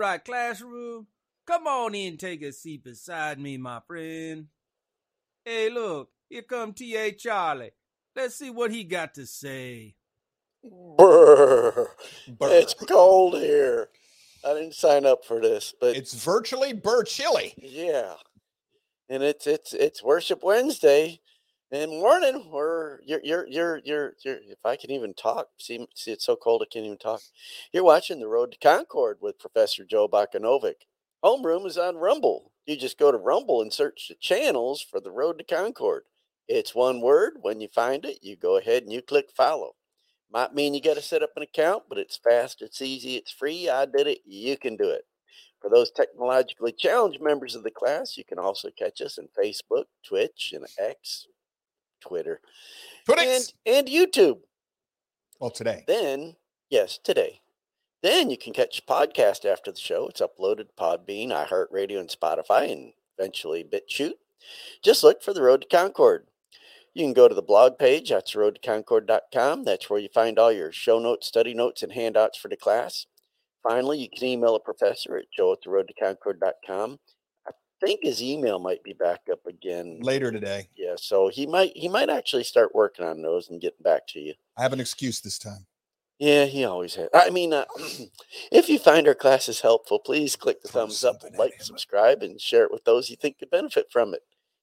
right classroom. Come on in, take a seat beside me, my friend. Hey, look, here come T.A. Charlie. Let's see what he got to say. Brr. It's cold here. I didn't sign up for this, but It's virtually burr chilly. yeah. And it's it's it's worship Wednesday. And morning, we're you're you're you're you're you're if I can even talk, see see it's so cold I can't even talk. You're watching the Road to Concord with Professor Joe Bakanovic. Homeroom is on Rumble. You just go to Rumble and search the channels for the Road to Concord. It's one word. When you find it, you go ahead and you click follow. Might mean you got to set up an account, but it's fast, it's easy, it's free. I did it. You can do it. For those technologically challenged members of the class, you can also catch us on Facebook, Twitch, and X, Twitter, and, and YouTube. Well, today. Then, yes, today. Then you can catch podcast after the show. It's uploaded Podbean, iHeartRadio, and Spotify, and eventually BitChute. Just look for the Road to Concord. You can go to the blog page. That's roadtoconcord.com. That's where you find all your show notes, study notes, and handouts for the class. Finally, you can email a professor at joe at the road to concord.com. I think his email might be back up again. Later today. Yeah, so he might he might actually start working on those and getting back to you. I have an excuse this time. Yeah, he always has. I mean, uh, if you find our classes helpful, please click the Throw thumbs up, something at like, him. subscribe, and share it with those you think could benefit from it.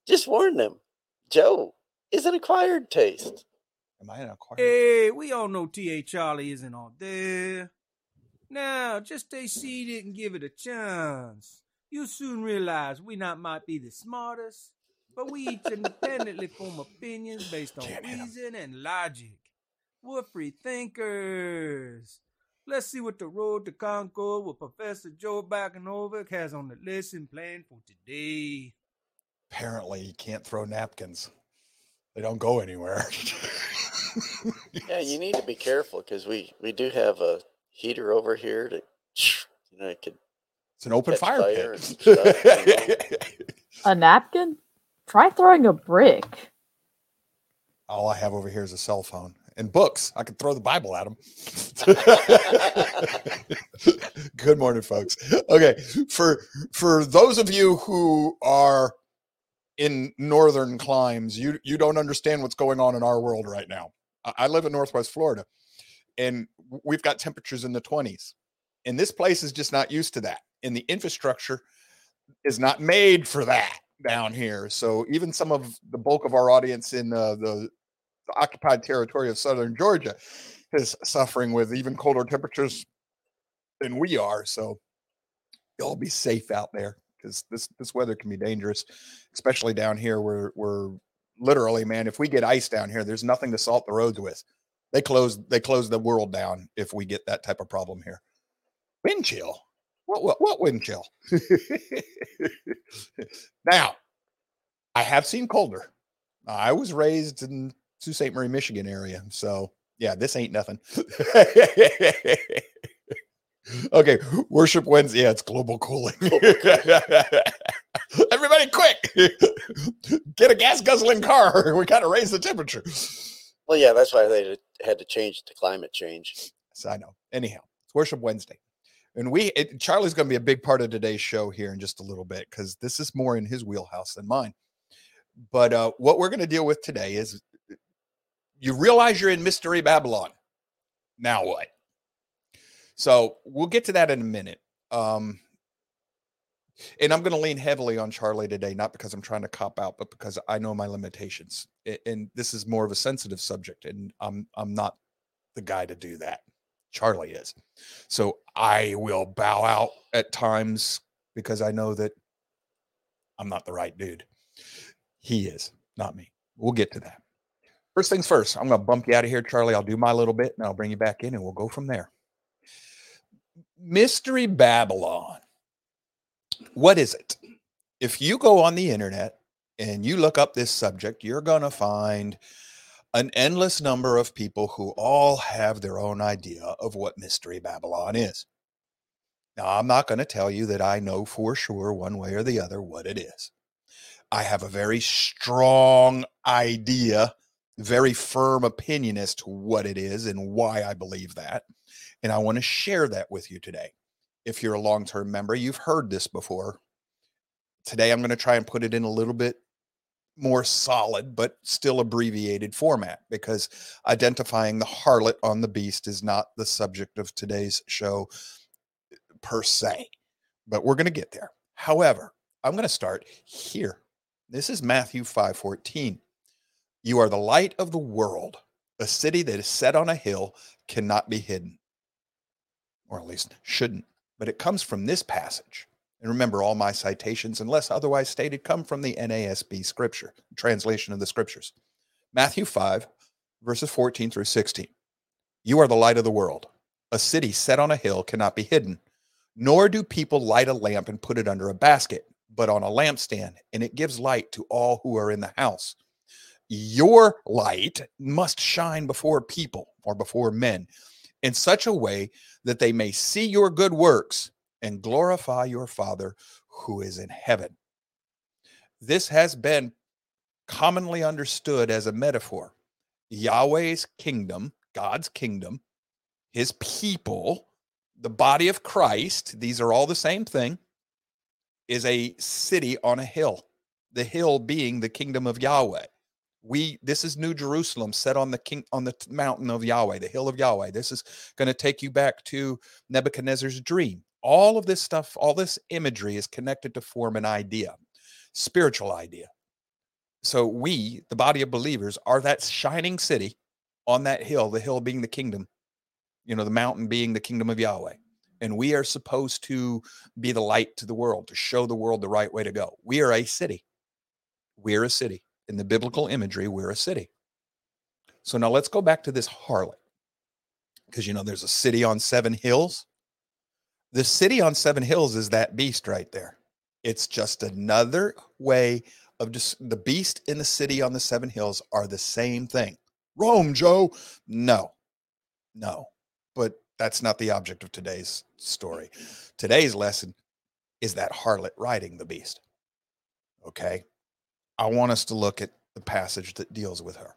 Just warn them. Joe is an acquired taste. Am I an acquired? Hey, we all know T.A. Charlie isn't all there. Now, just stay seated and give it a chance. You'll soon realize we not might be the smartest, but we each independently form opinions based on Can't reason and logic. We're free thinkers. Let's see what the road to Concord with Professor Joe Bakanovic has on the lesson plan for today. Apparently, he can't throw napkins. They don't go anywhere. Yeah, you need to be careful because we we do have a heater over here that you know it could. It's an open fire fire pit. and stuff, A napkin? Try throwing a brick. All I have over here is a cell phone and books. I could throw the Bible at them. Good morning, folks. Okay, for for those of you who are in northern climes, you you don't understand what's going on in our world right now. I, I live in Northwest Florida, and we've got temperatures in the twenties, and this place is just not used to that, and the infrastructure is not made for that down here. So even some of the bulk of our audience in uh, the, the occupied territory of southern Georgia is suffering with even colder temperatures than we are. So y'all be safe out there because this this weather can be dangerous, especially down here where we're literally, man, if we get ice down here, there's nothing to salt the roads with. They close they close the world down if we get that type of problem here. Wind chill. What what what wind chill? now, I have seen colder. I was raised in Sault Ste. Marie, Michigan area. So yeah, this ain't nothing. okay, worship Wednesday. Yeah, it's global cooling. Everybody, quick! Get a gas guzzling car. We got to raise the temperature. Well, yeah, that's why they had to change to climate change. So I know. Anyhow, it's Worship Wednesday. And we, it, Charlie's going to be a big part of today's show here in just a little bit because this is more in his wheelhouse than mine. But uh, what we're going to deal with today is you realize you're in Mystery Babylon. Now what? So we'll get to that in a minute. Um, and I'm going to lean heavily on Charlie today, not because I'm trying to cop out, but because I know my limitations. And this is more of a sensitive subject, and I'm I'm not the guy to do that. Charlie is. So I will bow out at times because I know that I'm not the right dude. He is, not me. We'll get to that. First things first, I'm going to bump you out of here, Charlie. I'll do my little bit and I'll bring you back in and we'll go from there. Mystery Babylon. What is it? If you go on the internet and you look up this subject, you're going to find an endless number of people who all have their own idea of what Mystery Babylon is. Now, I'm not going to tell you that I know for sure, one way or the other, what it is. I have a very strong idea, very firm opinion as to what it is and why I believe that. And I want to share that with you today. If you're a long term member, you've heard this before. Today, I'm going to try and put it in a little bit more solid, but still abbreviated format because identifying the harlot on the beast is not the subject of today's show per se. But we're going to get there. However, I'm going to start here. This is Matthew 5:14. You are the light of the world. A city that is set on a hill cannot be hidden. Or at least shouldn't. But it comes from this passage. And remember, all my citations, unless otherwise stated, come from the NASB scripture, translation of the scriptures. Matthew 5, verses 14 through 16. You are the light of the world. A city set on a hill cannot be hidden, nor do people light a lamp and put it under a basket, but on a lampstand, and it gives light to all who are in the house. Your light must shine before people or before men in such a way that they may see your good works and glorify your Father who is in heaven. This has been commonly understood as a metaphor. Yahweh's kingdom, God's kingdom, his people, the body of Christ, these are all the same thing, is a city on a hill. The hill being the kingdom of Yahweh. We this is New Jerusalem set on the king on the mountain of Yahweh, the hill of Yahweh. This is going to take you back to Nebuchadnezzar's dream all of this stuff, all this imagery is connected to form an idea, spiritual idea. So we, the body of believers, are that shining city on that hill, the hill being the kingdom, you know, the mountain being the kingdom of Yahweh. And we are supposed to be the light to the world, to show the world the right way to go. We are a city. We're a city. In the biblical imagery, we're a city. So now let's go back to this harlot. Because, you know, there's a city on seven hills the city on seven hills is that beast right there. It's just another way of just the beast in the city on the seven hills are the same thing. Rome, Joe. No, no, but that's not the object of today's story. Today's lesson is that harlot riding the beast. Okay. I want us to look at the passage that deals with her.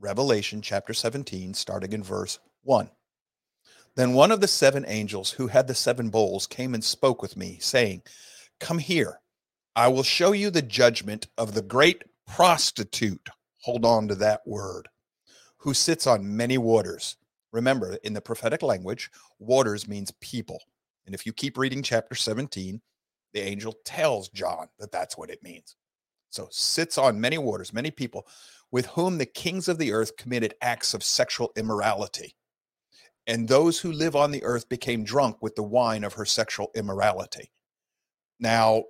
Revelation chapter 17, starting in verse 1. Then one of the seven angels who had the seven bowls came and spoke with me, saying, Come here, I will show you the judgment of the great prostitute. Hold on to that word, who sits on many waters. Remember, in the prophetic language, waters means people. And if you keep reading chapter 17, the angel tells John that that's what it means. So, sits on many waters, many people, with whom the kings of the earth committed acts of sexual immorality and those who live on the earth became drunk with the wine of her sexual immorality. Now,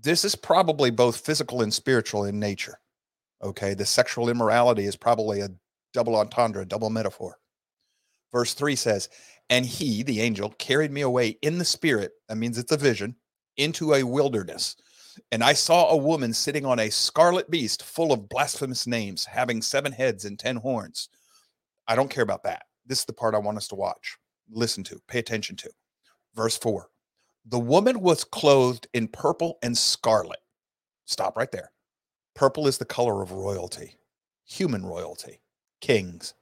this is probably both physical and spiritual in nature. Okay, the sexual immorality is probably a double entendre, a double metaphor. Verse 3 says, And he, the angel, carried me away in the spirit, that means it's a vision, into a wilderness. And I saw a woman sitting on a scarlet beast full of blasphemous names, having seven heads and ten horns. I don't care about that this is the part I want us to watch, listen to, pay attention to. Verse 4 The woman was clothed in purple and scarlet. Stop right there. Purple is the color of royalty, human royalty, kings.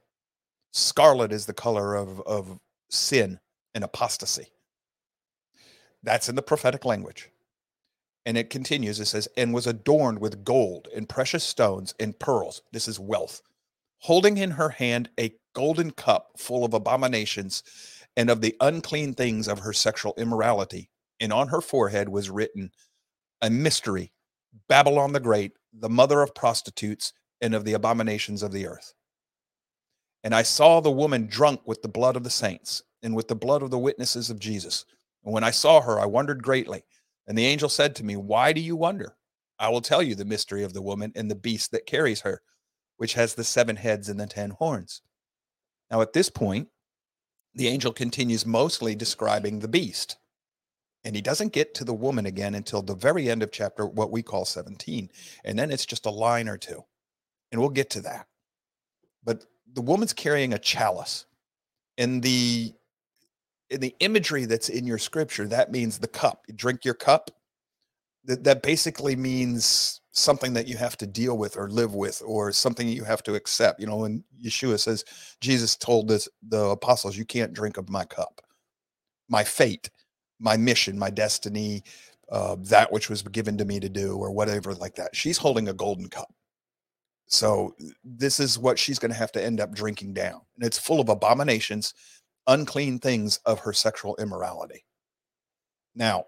Scarlet is the color of, of sin and apostasy. That's in the prophetic language. And it continues, it says, and was adorned with gold and precious stones and pearls. This is wealth. Holding in her hand a golden cup full of abominations and of the unclean things of her sexual immorality. And on her forehead was written a mystery Babylon the Great, the mother of prostitutes and of the abominations of the earth. And I saw the woman drunk with the blood of the saints and with the blood of the witnesses of Jesus. And when I saw her, I wondered greatly. And the angel said to me, Why do you wonder? I will tell you the mystery of the woman and the beast that carries her, which has the seven heads and the ten horns. Now, at this point, the angel continues mostly describing the beast. And he doesn't get to the woman again until the very end of chapter, what we call 17. And then it's just a line or two. And we'll get to that. But the woman's carrying a chalice. And the in the imagery that's in your scripture, that means the cup. You drink your cup. That, that basically means something that you have to deal with or live with or something you have to accept. You know, when Yeshua says, Jesus told this, the apostles, you can't drink of my cup, my fate, my mission, my destiny, uh, that which was given to me to do, or whatever like that. She's holding a golden cup. So this is what she's going to have to end up drinking down. And it's full of abominations, unclean things of her sexual immorality. Now,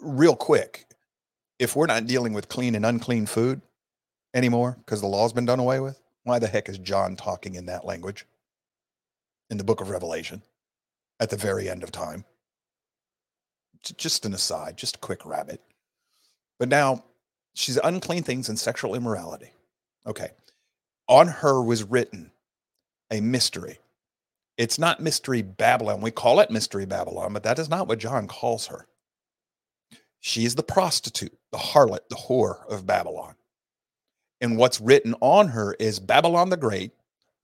real quick, if we're not dealing with clean and unclean food anymore because the law's been done away with, why the heck is John talking in that language in the book of Revelation at the very end of time? Just an aside, just a quick rabbit. But now she's unclean things and sexual immorality. Okay. On her was written a mystery. It's not mystery Babylon. We call it mystery Babylon, but that is not what John calls her. She is the prostitute, the harlot, the whore of Babylon. And what's written on her is Babylon the Great,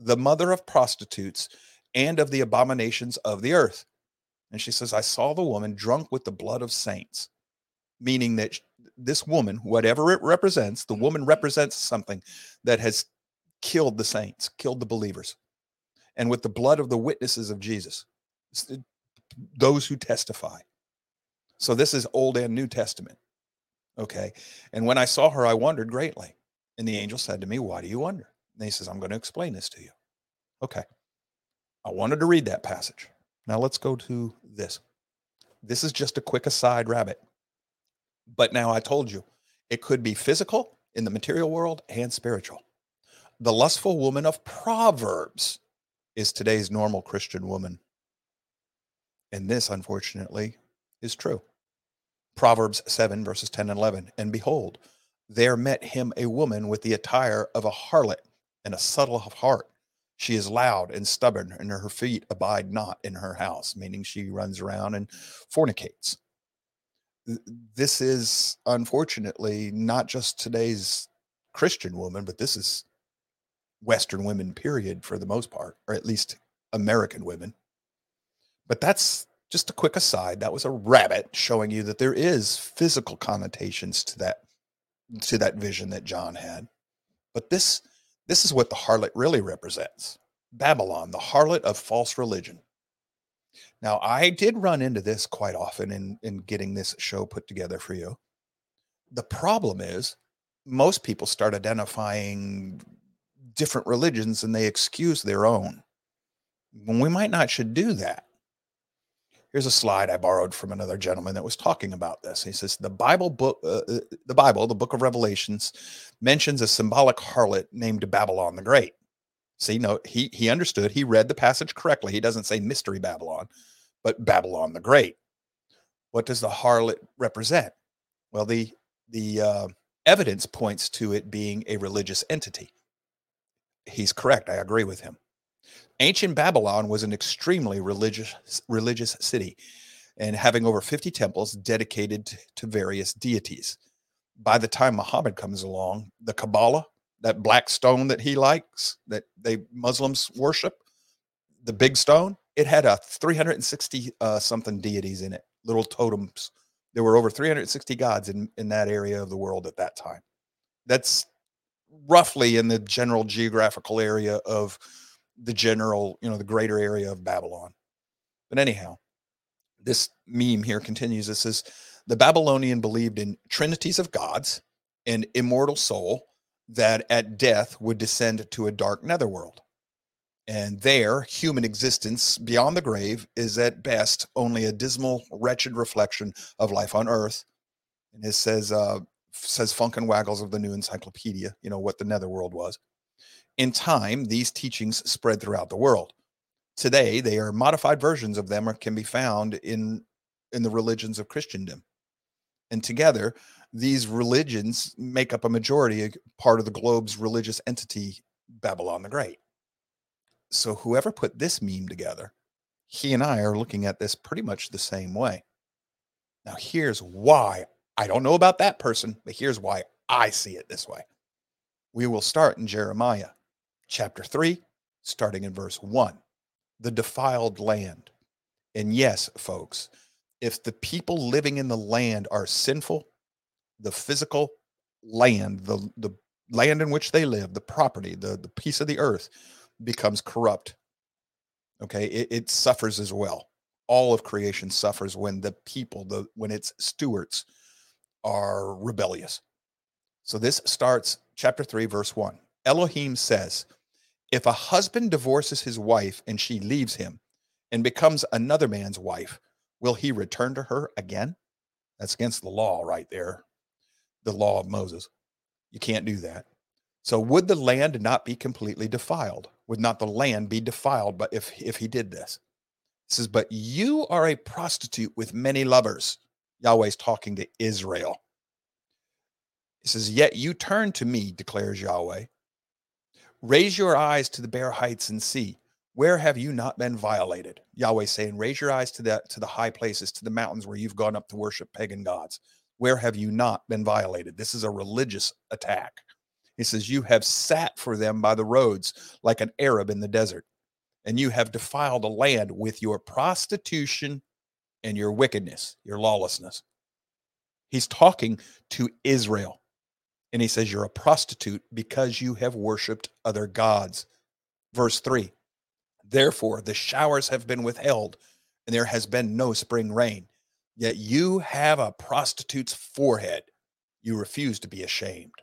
the mother of prostitutes and of the abominations of the earth. And she says, I saw the woman drunk with the blood of saints, meaning that this woman, whatever it represents, the woman mm-hmm. represents something that has killed the saints, killed the believers, and with the blood of the witnesses of Jesus, those who testify. So this is Old and New Testament. Okay. And when I saw her, I wondered greatly. And the angel said to me, Why do you wonder? And he says, I'm going to explain this to you. Okay. I wanted to read that passage. Now let's go to this. This is just a quick aside rabbit. But now I told you it could be physical in the material world and spiritual. The lustful woman of Proverbs is today's normal Christian woman. And this, unfortunately, is true. Proverbs 7, verses 10 and 11. And behold, there met him a woman with the attire of a harlot and a subtle of heart. She is loud and stubborn, and her feet abide not in her house, meaning she runs around and fornicates. This is unfortunately not just today's Christian woman, but this is Western women, period, for the most part, or at least American women. But that's just a quick aside that was a rabbit showing you that there is physical connotations to that to that vision that john had. But this this is what the harlot really represents babylon the harlot of false religion. Now i did run into this quite often in in getting this show put together for you. The problem is most people start identifying different religions and they excuse their own. We might not should do that here's a slide I borrowed from another gentleman that was talking about this. He says the Bible book, uh, uh, the Bible, the book of Revelations, mentions a symbolic harlot named Babylon the Great. See, no, he he understood. He read the passage correctly. He doesn't say mystery Babylon, but Babylon the Great. What does the harlot represent? Well, the the uh, evidence points to it being a religious entity. He's correct. I agree with him. Ancient Babylon was an extremely religious religious city and having over 50 temples dedicated to various deities. By the time Muhammad comes along, the Kabbalah, that black stone that he likes, that they Muslims worship, the big stone, it had a 360 uh, something deities in it, little totems. There were over 360 gods in, in that area of the world at that time. That's roughly in the general geographical area of the general, you know, the greater area of Babylon. But anyhow, this meme here continues. It says the Babylonian believed in trinities of gods, an immortal soul that at death would descend to a dark netherworld. And there, human existence beyond the grave is at best only a dismal, wretched reflection of life on earth. And it says, uh, says Funk and Wagnalls of the New Encyclopedia, you know, what the netherworld was. In time, these teachings spread throughout the world. Today, they are modified versions of them or can be found in, in the religions of Christendom. And together, these religions make up a majority part of the globe's religious entity, Babylon the Great. So, whoever put this meme together, he and I are looking at this pretty much the same way. Now, here's why I don't know about that person, but here's why I see it this way. We will start in Jeremiah chapter 3, starting in verse 1. The defiled land. And yes, folks, if the people living in the land are sinful, the physical land, the the land in which they live, the property, the the piece of the earth becomes corrupt. Okay, it, it suffers as well. All of creation suffers when the people, the when its stewards are rebellious. So this starts chapter 3 verse 1. Elohim says, if a husband divorces his wife and she leaves him and becomes another man's wife, will he return to her again? That's against the law right there. The law of Moses. You can't do that. So would the land not be completely defiled? Would not the land be defiled but if if he did this? It says, but you are a prostitute with many lovers. Yahweh's talking to Israel. He says, Yet you turn to me, declares Yahweh. Raise your eyes to the bare heights and see. Where have you not been violated? Yahweh saying, Raise your eyes to the to the high places, to the mountains where you've gone up to worship pagan gods. Where have you not been violated? This is a religious attack. He says, You have sat for them by the roads like an Arab in the desert, and you have defiled a land with your prostitution and your wickedness, your lawlessness. He's talking to Israel. And he says, You're a prostitute because you have worshiped other gods. Verse 3 Therefore, the showers have been withheld, and there has been no spring rain. Yet you have a prostitute's forehead. You refuse to be ashamed.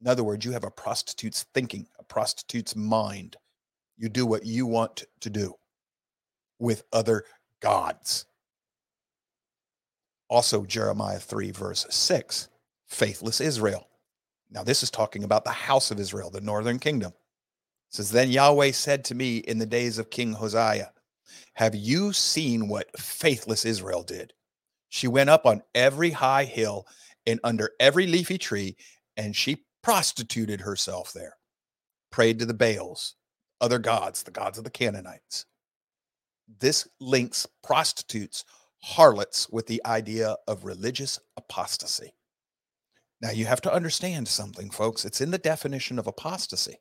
In other words, you have a prostitute's thinking, a prostitute's mind. You do what you want to do with other gods. Also, Jeremiah 3, verse 6 faithless Israel. Now, this is talking about the house of Israel, the northern kingdom. It says, Then Yahweh said to me in the days of King Hosea, Have you seen what faithless Israel did? She went up on every high hill and under every leafy tree, and she prostituted herself there, prayed to the Baals, other gods, the gods of the Canaanites. This links prostitutes, harlots, with the idea of religious apostasy. Now, you have to understand something, folks. It's in the definition of apostasy.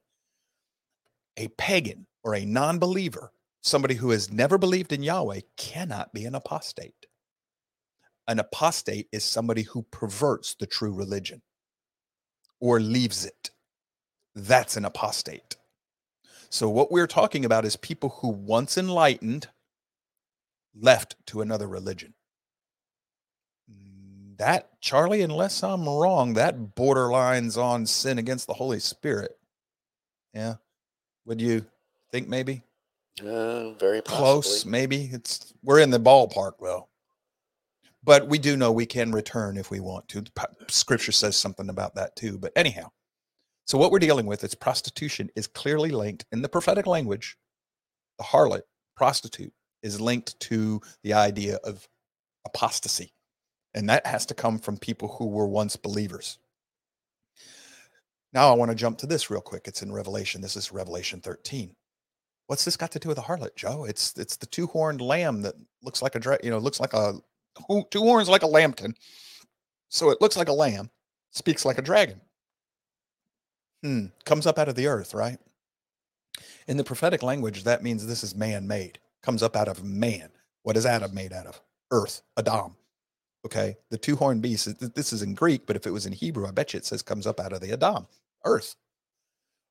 A pagan or a non believer, somebody who has never believed in Yahweh, cannot be an apostate. An apostate is somebody who perverts the true religion or leaves it. That's an apostate. So, what we're talking about is people who once enlightened left to another religion that Charlie, unless I'm wrong, that borderlines on sin against the Holy Spirit. Yeah. Would you think maybe? Uh, very possibly. close, maybe. It's we're in the ballpark though. But we do know we can return if we want to. Scripture says something about that too. But anyhow, so what we're dealing with is prostitution is clearly linked in the prophetic language. The harlot, prostitute, is linked to the idea of apostasy and that has to come from people who were once believers. Now I want to jump to this real quick. It's in Revelation. This is Revelation 13. What's this got to do with a harlot, Joe? It's it's the two-horned lamb that looks like a you know, looks like a two horns like a lambkin. So it looks like a lamb, speaks like a dragon. Hmm, comes up out of the earth, right? In the prophetic language, that means this is man-made. Comes up out of man. What is Adam made out of? Earth, Adam. Okay. The two horned beast, this is in Greek, but if it was in Hebrew, I bet you it says comes up out of the Adam, earth.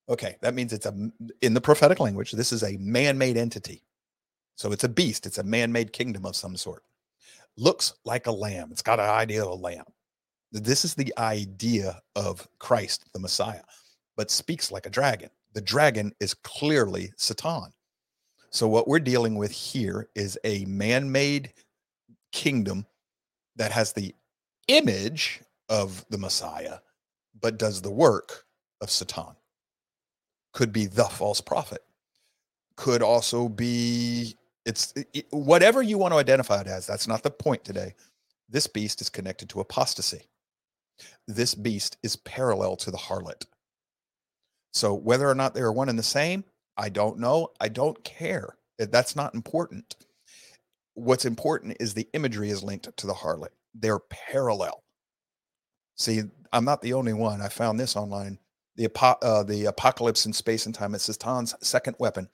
Okay. That means it's a, in the prophetic language, this is a man made entity. So it's a beast, it's a man made kingdom of some sort. Looks like a lamb. It's got an idea of a lamb. This is the idea of Christ, the Messiah, but speaks like a dragon. The dragon is clearly Satan. So, what we're dealing with here is a man made kingdom that has the image of the Messiah, but does the work of Satan. Could be the false prophet. Could also be it's it, whatever you want to identify it as. That's not the point today. This beast is connected to apostasy. This beast is parallel to the harlot. So whether or not they are one and the same, I don't know. I don't care. That's not important what's important is the imagery is linked to the harlot. They're parallel. See, I'm not the only one. I found this online. The, uh, the apocalypse in space and time. It says Tan's second weapon,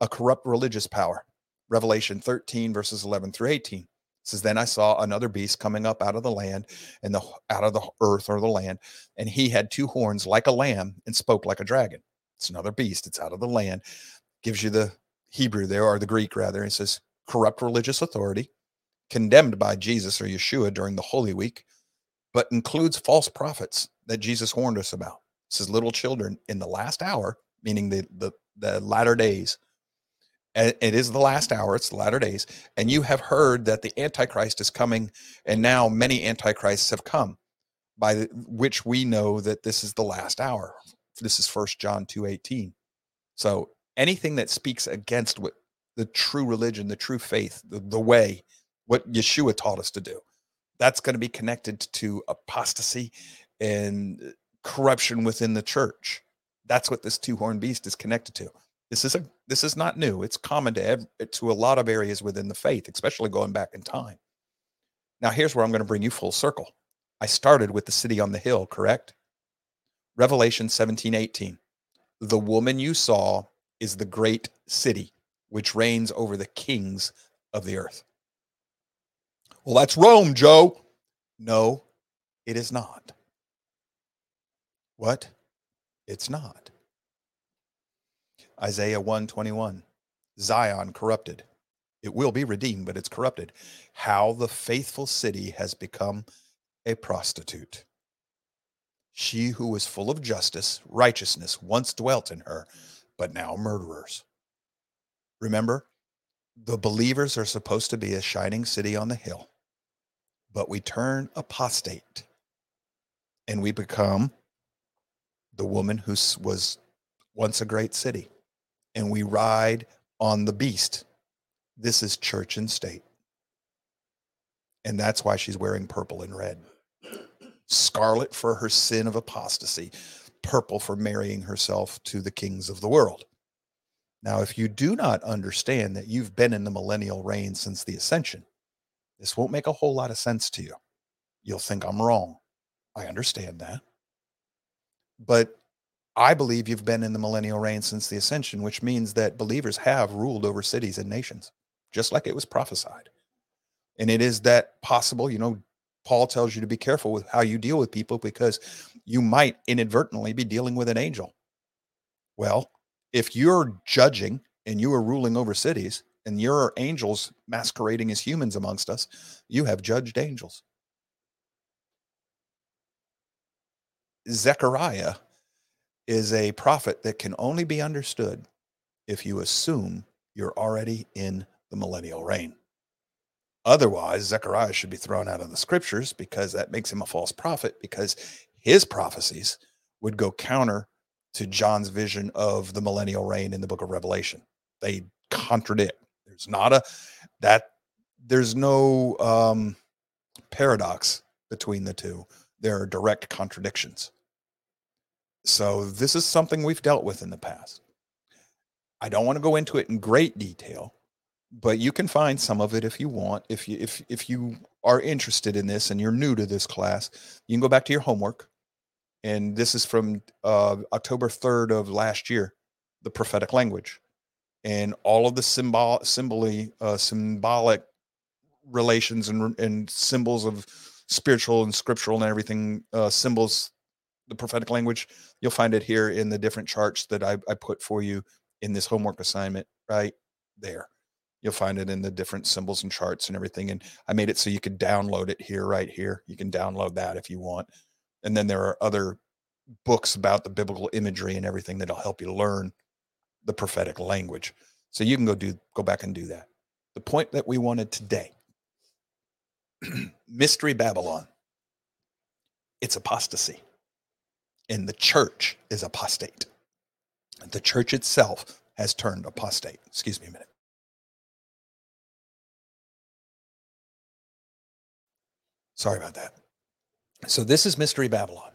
a corrupt religious power. Revelation 13 verses 11 through 18 says, Then I saw another beast coming up out of the land and the out of the earth or the land, and he had two horns like a lamb and spoke like a dragon. It's another beast, it's out of the land. Gives you the Hebrew there, or the Greek rather. It says corrupt religious authority, condemned by Jesus or Yeshua during the Holy Week, but includes false prophets that Jesus warned us about. It says little children in the last hour, meaning the the, the latter days. It is the last hour, it's the latter days. And you have heard that the Antichrist is coming, and now many Antichrists have come, by which we know that this is the last hour. This is First John 2 18. So anything that speaks against what the true religion, the true faith, the, the way, what Yeshua taught us to do, that's going to be connected to apostasy and uh, corruption within the church. That's what this two-horned beast is connected to. This is a this is not new. It's common to to a lot of areas within the faith, especially going back in time. Now, here's where I'm going to bring you full circle. I started with the city on the hill, correct? Revelation 17, 18. The woman you saw is the great city which reigns over the kings of the earth. Well, that's Rome, Joe. No, it is not. What? It's not. Isaiah 121. Zion corrupted. It will be redeemed, but it's corrupted. How the faithful city has become a prostitute. She who was full of justice, righteousness, once dwelt in her, but now murderers. Remember, the believers are supposed to be a shining city on the hill, but we turn apostate and we become the woman who was once a great city, and we ride on the beast. This is church and state. And that's why she's wearing purple and red. Scarlet for her sin of apostasy, purple for marrying herself to the kings of the world. Now, if you do not understand that you've been in the millennial reign since the ascension, this won't make a whole lot of sense to you. You'll think I'm wrong. I understand that. But I believe you've been in the millennial reign since the ascension, which means that believers have ruled over cities and nations, just like it was prophesied. And it is that possible, you know, Paul tells you to be careful with how you deal with people because you might inadvertently be dealing with an angel. Well, if you're judging and you are ruling over cities and there are angels masquerading as humans amongst us, you have judged angels. Zechariah is a prophet that can only be understood if you assume you're already in the millennial reign. Otherwise, Zechariah should be thrown out of the scriptures because that makes him a false prophet because his prophecies would go counter to John's vision of the millennial reign in the book of Revelation. They contradict. There's not a that there's no um paradox between the two. There are direct contradictions. So this is something we've dealt with in the past. I don't want to go into it in great detail, but you can find some of it if you want. If you if if you are interested in this and you're new to this class, you can go back to your homework. And this is from uh, October 3rd of last year, the prophetic language, and all of the symbol symboli uh, symbolic relations and and symbols of spiritual and scriptural and everything uh, symbols the prophetic language you'll find it here in the different charts that I, I put for you in this homework assignment right there. You'll find it in the different symbols and charts and everything and i made it so you could download it here right here. You can download that if you want and then there are other books about the biblical imagery and everything that'll help you learn the prophetic language. So you can go do go back and do that. The point that we wanted today mystery babylon. It's apostasy. And the church is apostate. The church itself has turned apostate. Excuse me a minute. Sorry about that so this is mystery babylon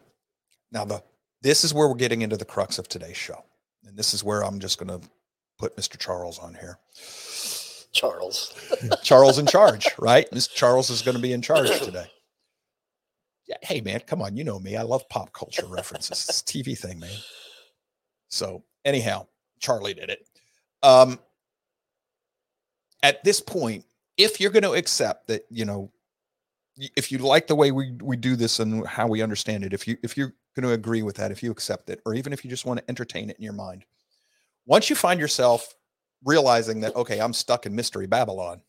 now the this is where we're getting into the crux of today's show and this is where i'm just going to put mr charles on here Charles. Charles in charge, right? Mr. Charles is going to be in charge today. Yeah, hey man, come on, you know me. I love pop culture references. It's a TV thing, man. So anyhow, Charlie did it. Um, at this point, if you're going to accept that, you know, if you like the way we, we do this and how we understand it, if you if you're going to agree with that, if you accept it, or even if you just want to entertain it in your mind, once you find yourself realizing that okay, I'm stuck in mystery Babylon,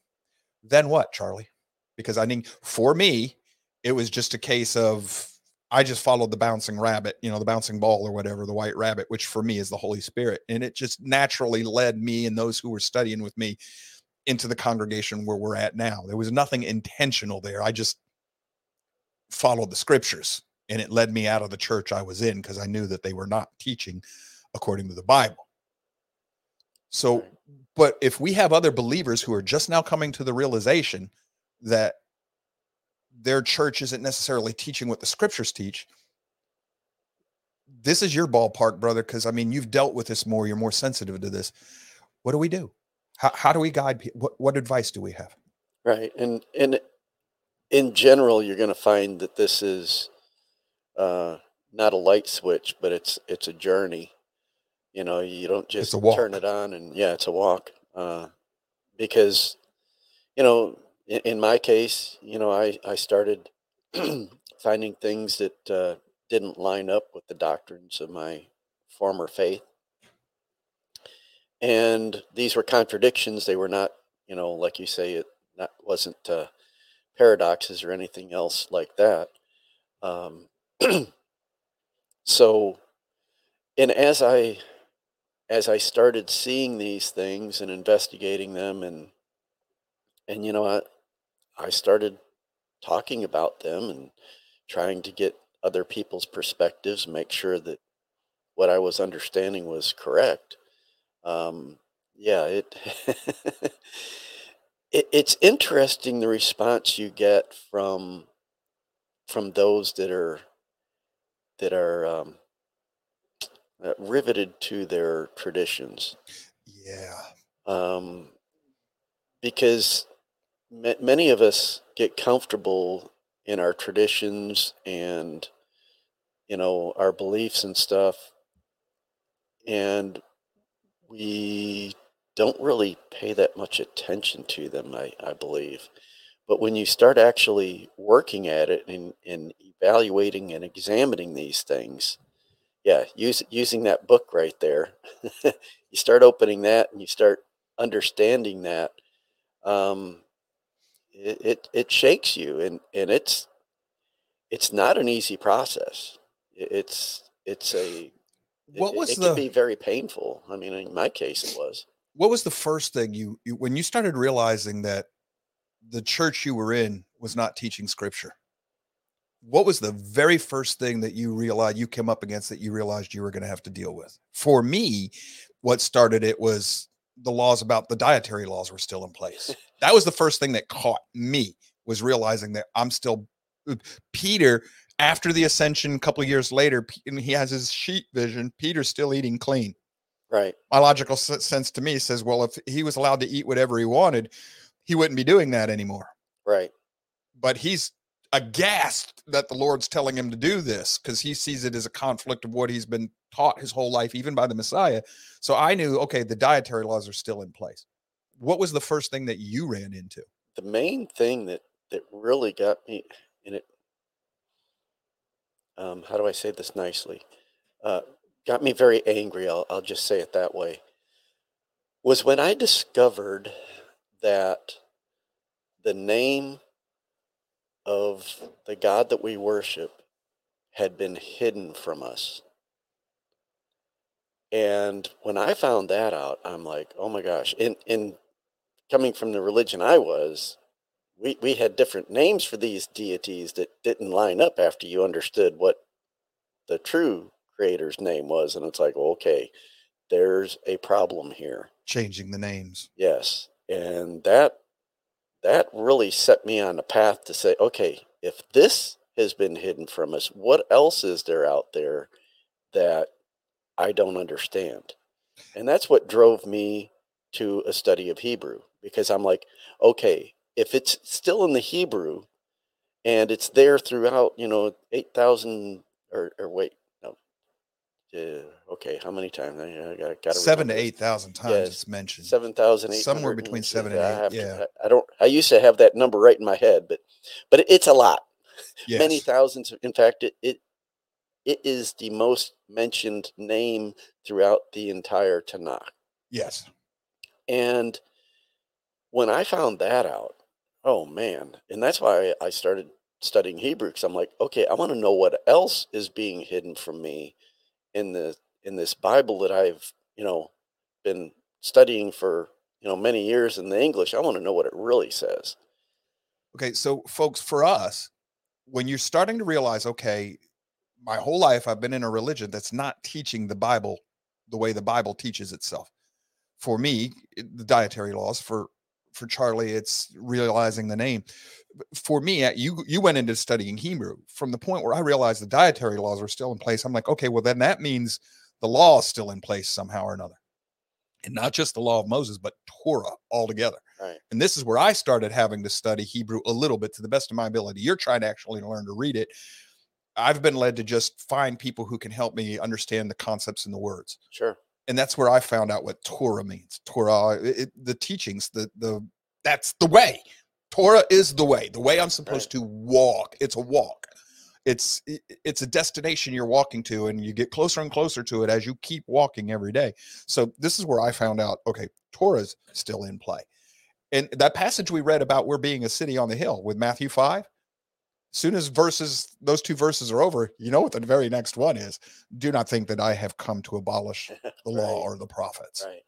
then what, Charlie? Because I mean, for me, it was just a case of I just followed the bouncing rabbit, you know, the bouncing ball or whatever, the white rabbit, which for me is the Holy Spirit. And it just naturally led me and those who were studying with me into the congregation where we're at now. There was nothing intentional there. I just followed the scriptures and it led me out of the church I was in because I knew that they were not teaching according to the Bible. So, but if we have other believers who are just now coming to the realization that their church isn't necessarily teaching what the scriptures teach, this is your ballpark, brother. Because I mean, you've dealt with this more. You're more sensitive to this. What do we do? How, how do we guide people? What, what advice do we have? Right. And and in general, you're going to find that this is uh, not a light switch, but it's it's a journey. You know, you don't just turn it on and yeah, it's a walk. Uh, because you know, in, in my case, you know, I I started finding things that uh, didn't line up with the doctrines of my former faith, and these were contradictions. They were not, you know, like you say, it not wasn't uh, paradoxes or anything else like that. Um, so, and as I as I started seeing these things and investigating them, and and you know, I I started talking about them and trying to get other people's perspectives, make sure that what I was understanding was correct. Um, yeah, it, it it's interesting the response you get from from those that are that are um, uh, riveted to their traditions Yeah. um, because ma- many of us get comfortable in our traditions and you know our beliefs and stuff and we don't really pay that much attention to them i, I believe. But when you start actually working at it and, and evaluating and examining these things yeah use, using that book right there you start opening that and you start understanding that um, it, it it shakes you and and it's it's not an easy process. It's it's a What it- was it the- can be very painful i mean in my case it was What was the first thing you, you when you started realizing that the church you were in was not teaching scripture? What was the very first thing that you realized you came up against that you realized you were going to have to deal with? For me, what started it was the laws about the dietary laws were still in place. That was the first thing that caught me was realizing that I'm still uh, Peter after the ascension a couple of years later and he has his sheep vision Peter's still eating clean right my logical sense to me says, well, if he was allowed to eat whatever he wanted, he wouldn't be doing that anymore. right But he's aghast that the Lord's telling him to do this because he sees it as a conflict of what he's been taught his whole life, even by the Messiah. So I knew, okay, the dietary laws are still in place. What was the first thing that you ran into? the main thing that that really got me um, how do i say this nicely? Uh, got me very angry I'll, I'll just say it that way was when i discovered that the name of the god that we worship had been hidden from us. And when i found that out i'm like oh my gosh in in coming from the religion i was we, we had different names for these deities that didn't line up after you understood what the true creator's name was and it's like okay there's a problem here Changing the names. yes and that that really set me on a path to say okay if this has been hidden from us what else is there out there that i don't understand and that's what drove me to a study of hebrew because i'm like okay if it's still in the hebrew and it's there throughout you know 8000 or, or wait no uh, okay, how many times? I, I got, got Seven to eight thousand times Yes, it's mentioned. Seven thousand eight. Somewhere between seven and I eight, to- yeah. I, I don't. I used to have that number right in my head, but but it's a lot. Yes. Many thousands. In fact, it, it it is the most mentioned name throughout the entire Tanakh. yes. And when I found that out, oh man, and that's why I started studying Hebrew because I'm like, okay, I want to know what else is being hidden from me in the in this Bible that I've you know been studying for you know many years in the English. I want to know what it really says. Okay, so folks, for us, when you're starting to realize, okay, my whole life I've been in a religion that's not teaching the Bible the way the Bible teaches itself. For me, eh, the dietary laws. For for Charlie, it's realizing the name. For me, you you went into studying Hebrew from the point where I realized the dietary laws were still in place. I'm like, okay, well then that means the law is still in place somehow or another, and not just the law of Moses, but Torah altogether. Right. And this is where I started having to study Hebrew a little bit to the best of my ability. You're trying to actually learn to read it. I've been led to just find people who can help me understand the concepts and the words. Sure. And that's where I found out what Torah means. Torah, it, it- the teachings, the the that's the way. Torah is the way. The way I'm supposed to walk. It's a walk. It's i- it's a destination you're walking to, and you get closer and closer to it as you keep walking every day. So this is where I found out. Okay, Torah's still in play. And that passage we read about we're being a city on the hill with Matthew 5, soon as verses, those two verses are over, you know what the very next one is. Do not think that I have come to abolish the law or the prophets, Right.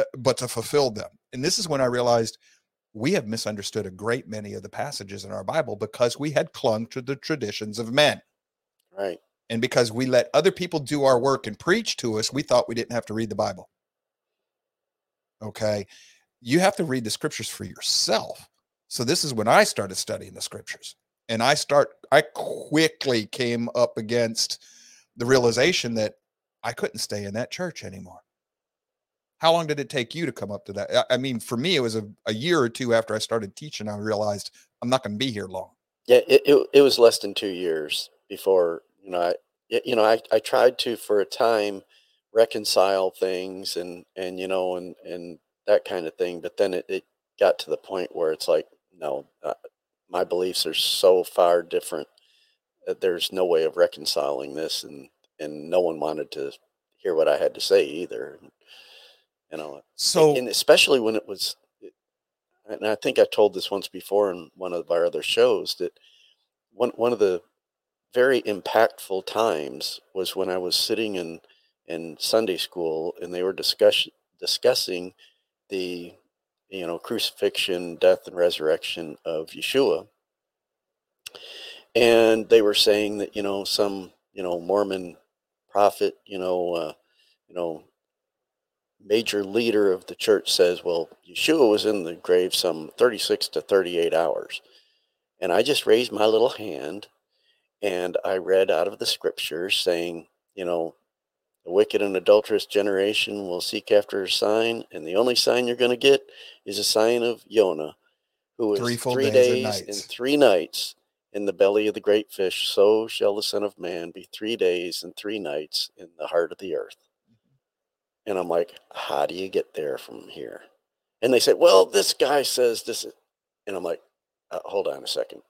uh, but to fulfill them. And this is when I realized we have misunderstood a great many of the passages in our Bible because we had clung to the traditions of men. Right. And because we let other people do our work and preach to us, we thought we didn't have to read the Bible. Okay. You have to read the scriptures for yourself. So this is when I started studying the scriptures. And I start I quickly came up against the realization that I couldn't stay in that church anymore. How long did it take you to come up to that? I- mean, for me, it was a, a year or two after I started teaching, I realized I'm not going to be here long. Yeah, it, it it was less than two years before you know I you know I, I tried to for a time reconcile things and and you know and and that kind of thing, but then it, it got to the point where it's like no, uh, my beliefs are so far different that there's no way of reconciling this, and and no one wanted to hear what I had to say either. You know, So and especially when it was and i think i told this once before in one of our other shows that one, one of the very impactful times was when i was sitting in in sunday school and they were discuss, discussing the you know crucifixion death and resurrection of yeshua and they were saying that you know some you know mormon prophet you know uh, you know major leader of the church says, well, Yeshua was in the grave some 36 to 38 hours. And I just raised my little hand and I read out of the scriptures saying, you know, the wicked and adulterous generation will seek after a sign, and the only sign you're going to get is a sign of Jonah, who was Three three days and and three nights in the belly of the great fish. So shall the Son of Man be three days and three nights in the heart of the earth. And I'm like, how do you get there from here? And they said, well, this guy says this. And I'm like, uh, hold on a second.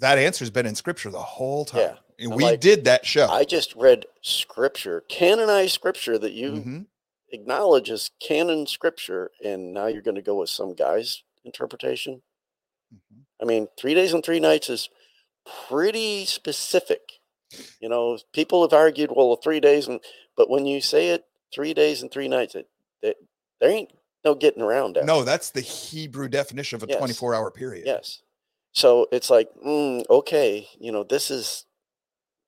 that answer's been in scripture the whole time. Yeah. And I'm we like, did that show. I just read scripture, canonized scripture that you Mhm. acknowledge as canon scripture. And now you're going to go with some guy's interpretation. Mhm. I mean, three days and three nights is pretty specific. You know, people have argued, well, three days, and but when you say it, three days and three nights, it, it there ain't no getting around that. No, that's the Hebrew definition of a Yes. 24 hour period. Yes. So it's like, mm, okay, you know, this is,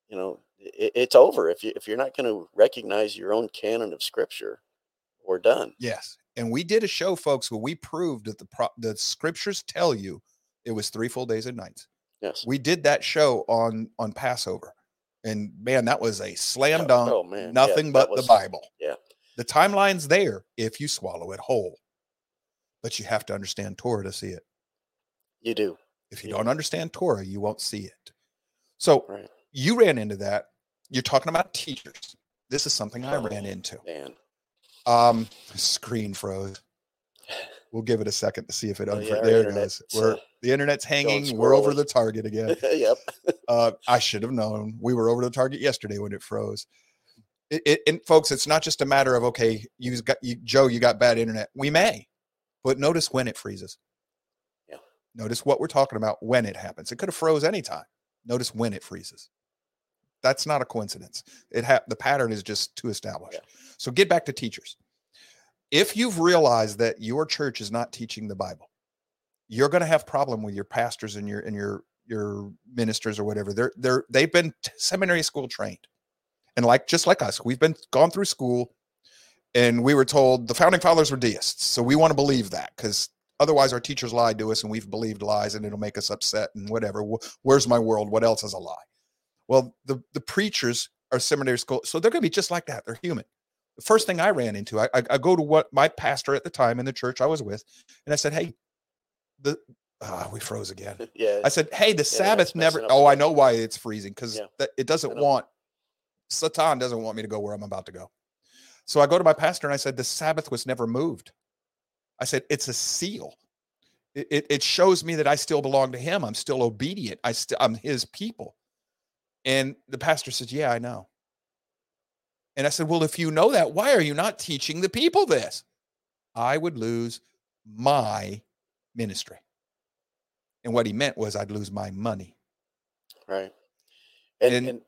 you know, it, it's over. If you if you're not going to recognize your own canon of scripture, we're done. Yes. And we did a show, folks, where we proved that the pro- the scriptures tell you it was three full days and nights. Yes. We did that show on on Passover. And man, that was a slam Oh, dunk. oh, man, nothing that but was- the Bible. yeah. The timeline's there if you swallow it whole. But you have to understand Torah to see it. You do. If you Yeah. don't understand Torah, you won't see it. So Right. You ran into that. You're talking about teachers. this is something I ran Oh. into. Man. Um, screen froze. We'll give it a second to see if it. Oh, unfro- yeah, there it goes. We're the internet's hanging. We're over the target again. yep. Uh, I should have known. We were over the target yesterday when it froze. It, it, and folks, it's not just a matter of okay, you got you, Joe, you got bad internet. We may, but notice when it freezes. Yeah. Notice what we're talking about when it happens. It could have froze anytime. Notice when it freezes. That's not a coincidence. It ha- the pattern is just too established. Yeah. So get back to teachers. If you've realized that your church is not teaching the Bible, you're going to have problem with your pastors and your and your your ministers or whatever. They're they're they've been seminary school trained, and like just like us, we've been gone through school, and we were told the founding fathers were deists, so we want to believe that because otherwise our teachers lied to us and we've believed lies and it'll make us upset and whatever. Where's my world? What else is a lie? Well, the the preachers are seminary school, so they're going to be just like that. They're human. The first thing I ran into, I, I, I go to what my pastor at the time in the church I was with, and I said, "Hey, the ah, we froze again." Yeah. I said, "Hey, the Sabbath never." Oh, I know why it's freezing because Yeah. it doesn't want Satan doesn't want me to go where I'm about to go. So I go to my pastor and I said, "The Sabbath was never moved." I said, "It's a seal. It, it, it shows me that I still belong to Him. I'm still obedient. I still I'm His people." And the pastor said, "Yeah, I know." And I said, "Well, if you know that, why are you not teaching the people this?" I would lose my ministry. And what he meant was I'd lose my money. right. And, and- and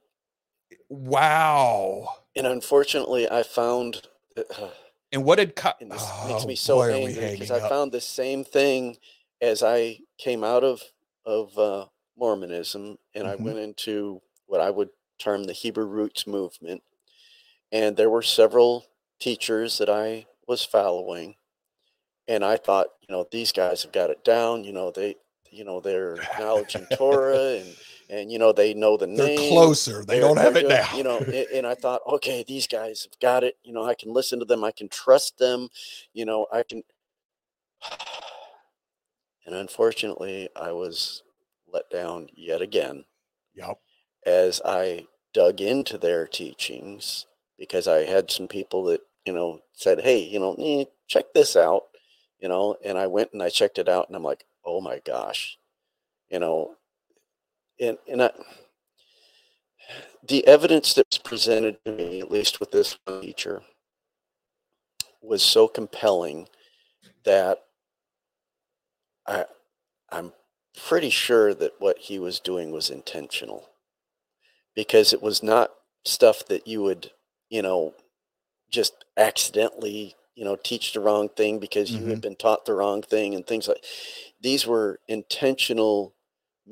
Wow. and unfortunately, I found uh, And what did co- and this oh, makes me so boy, angry because I found the same thing as I came out of of uh, Mormonism and I Mhm. went into what I would term the Hebrew roots movement, and there were several teachers that I was following, and I thought, you know, these guys have got it down. You know, they, you know, they're acknowledging Torah and and you know they know the They're name closer. They they're- don't have it doing- now. You know, and I thought, okay, these guys have got it. You know, I can listen to them. I can trust them. You know, I can. And unfortunately, I was let down yet again Yep. As I dug into their teachings because I had some people that, you know, said, hey, you know, eh, check this out, you know, and I went and I checked it out and I'm like, oh my gosh, you know, and, and I, the evidence that was presented to me, at least with this one teacher, was so compelling that I, I'm pretty sure that what he was doing was intentional because it was not stuff that you would, you know, just accidentally, you know, teach the wrong thing because you had been taught the wrong thing and things like these were intentional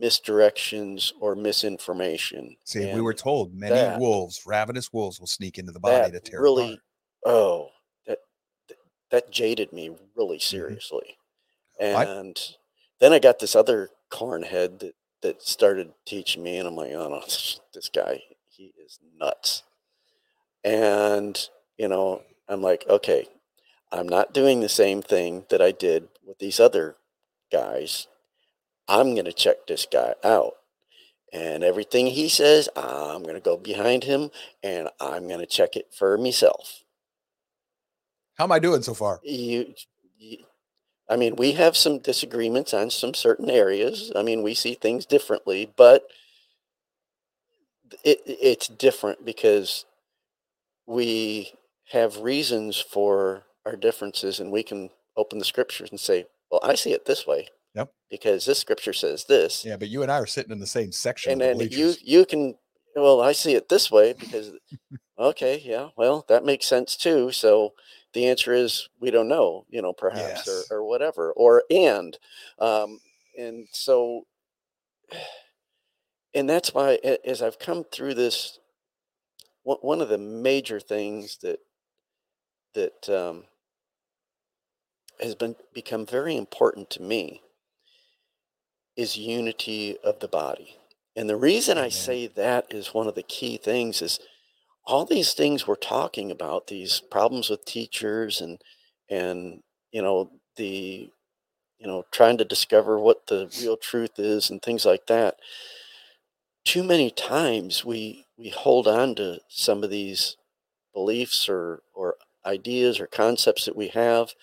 misdirections or misinformation. See, we were told many that- wolves, ravenous wolves, will sneak into the body to tear really, apart. oh, that that jaded me really seriously. Mm-hmm. I- And then I got this other cornhead that that started teaching me, and I'm like, oh no, this, guy, he is nuts. And you know, I'm like, okay, I'm not doing the same thing that I did with these other guys. I'm gonna check this guy out. And everything he says, I'm going to go behind him and I'm going to check it for myself. How am I doing so far? You, you, I mean, we have some disagreements on some certain areas. I mean, we see things differently, but it, it's different because we have reasons for our differences and we can open the scriptures and say, well, I see it this way. Yep. Because this scripture says this. Yeah, but you and I are sitting in the same section. and then you you can well i see it this way because okay yeah well that makes sense too so the answer is we don't know you know perhaps Yes. or, or whatever or and um and so and that's why as i've come through this one one of the major things that that um has been become very important to me is unity of the body. And the reason I say that is one of the key things is all these things we're talking about, these problems with teachers and and you know the you know trying to discover what the real truth is and things like that. Too many times we we hold on to some of these beliefs or or ideas or concepts that we have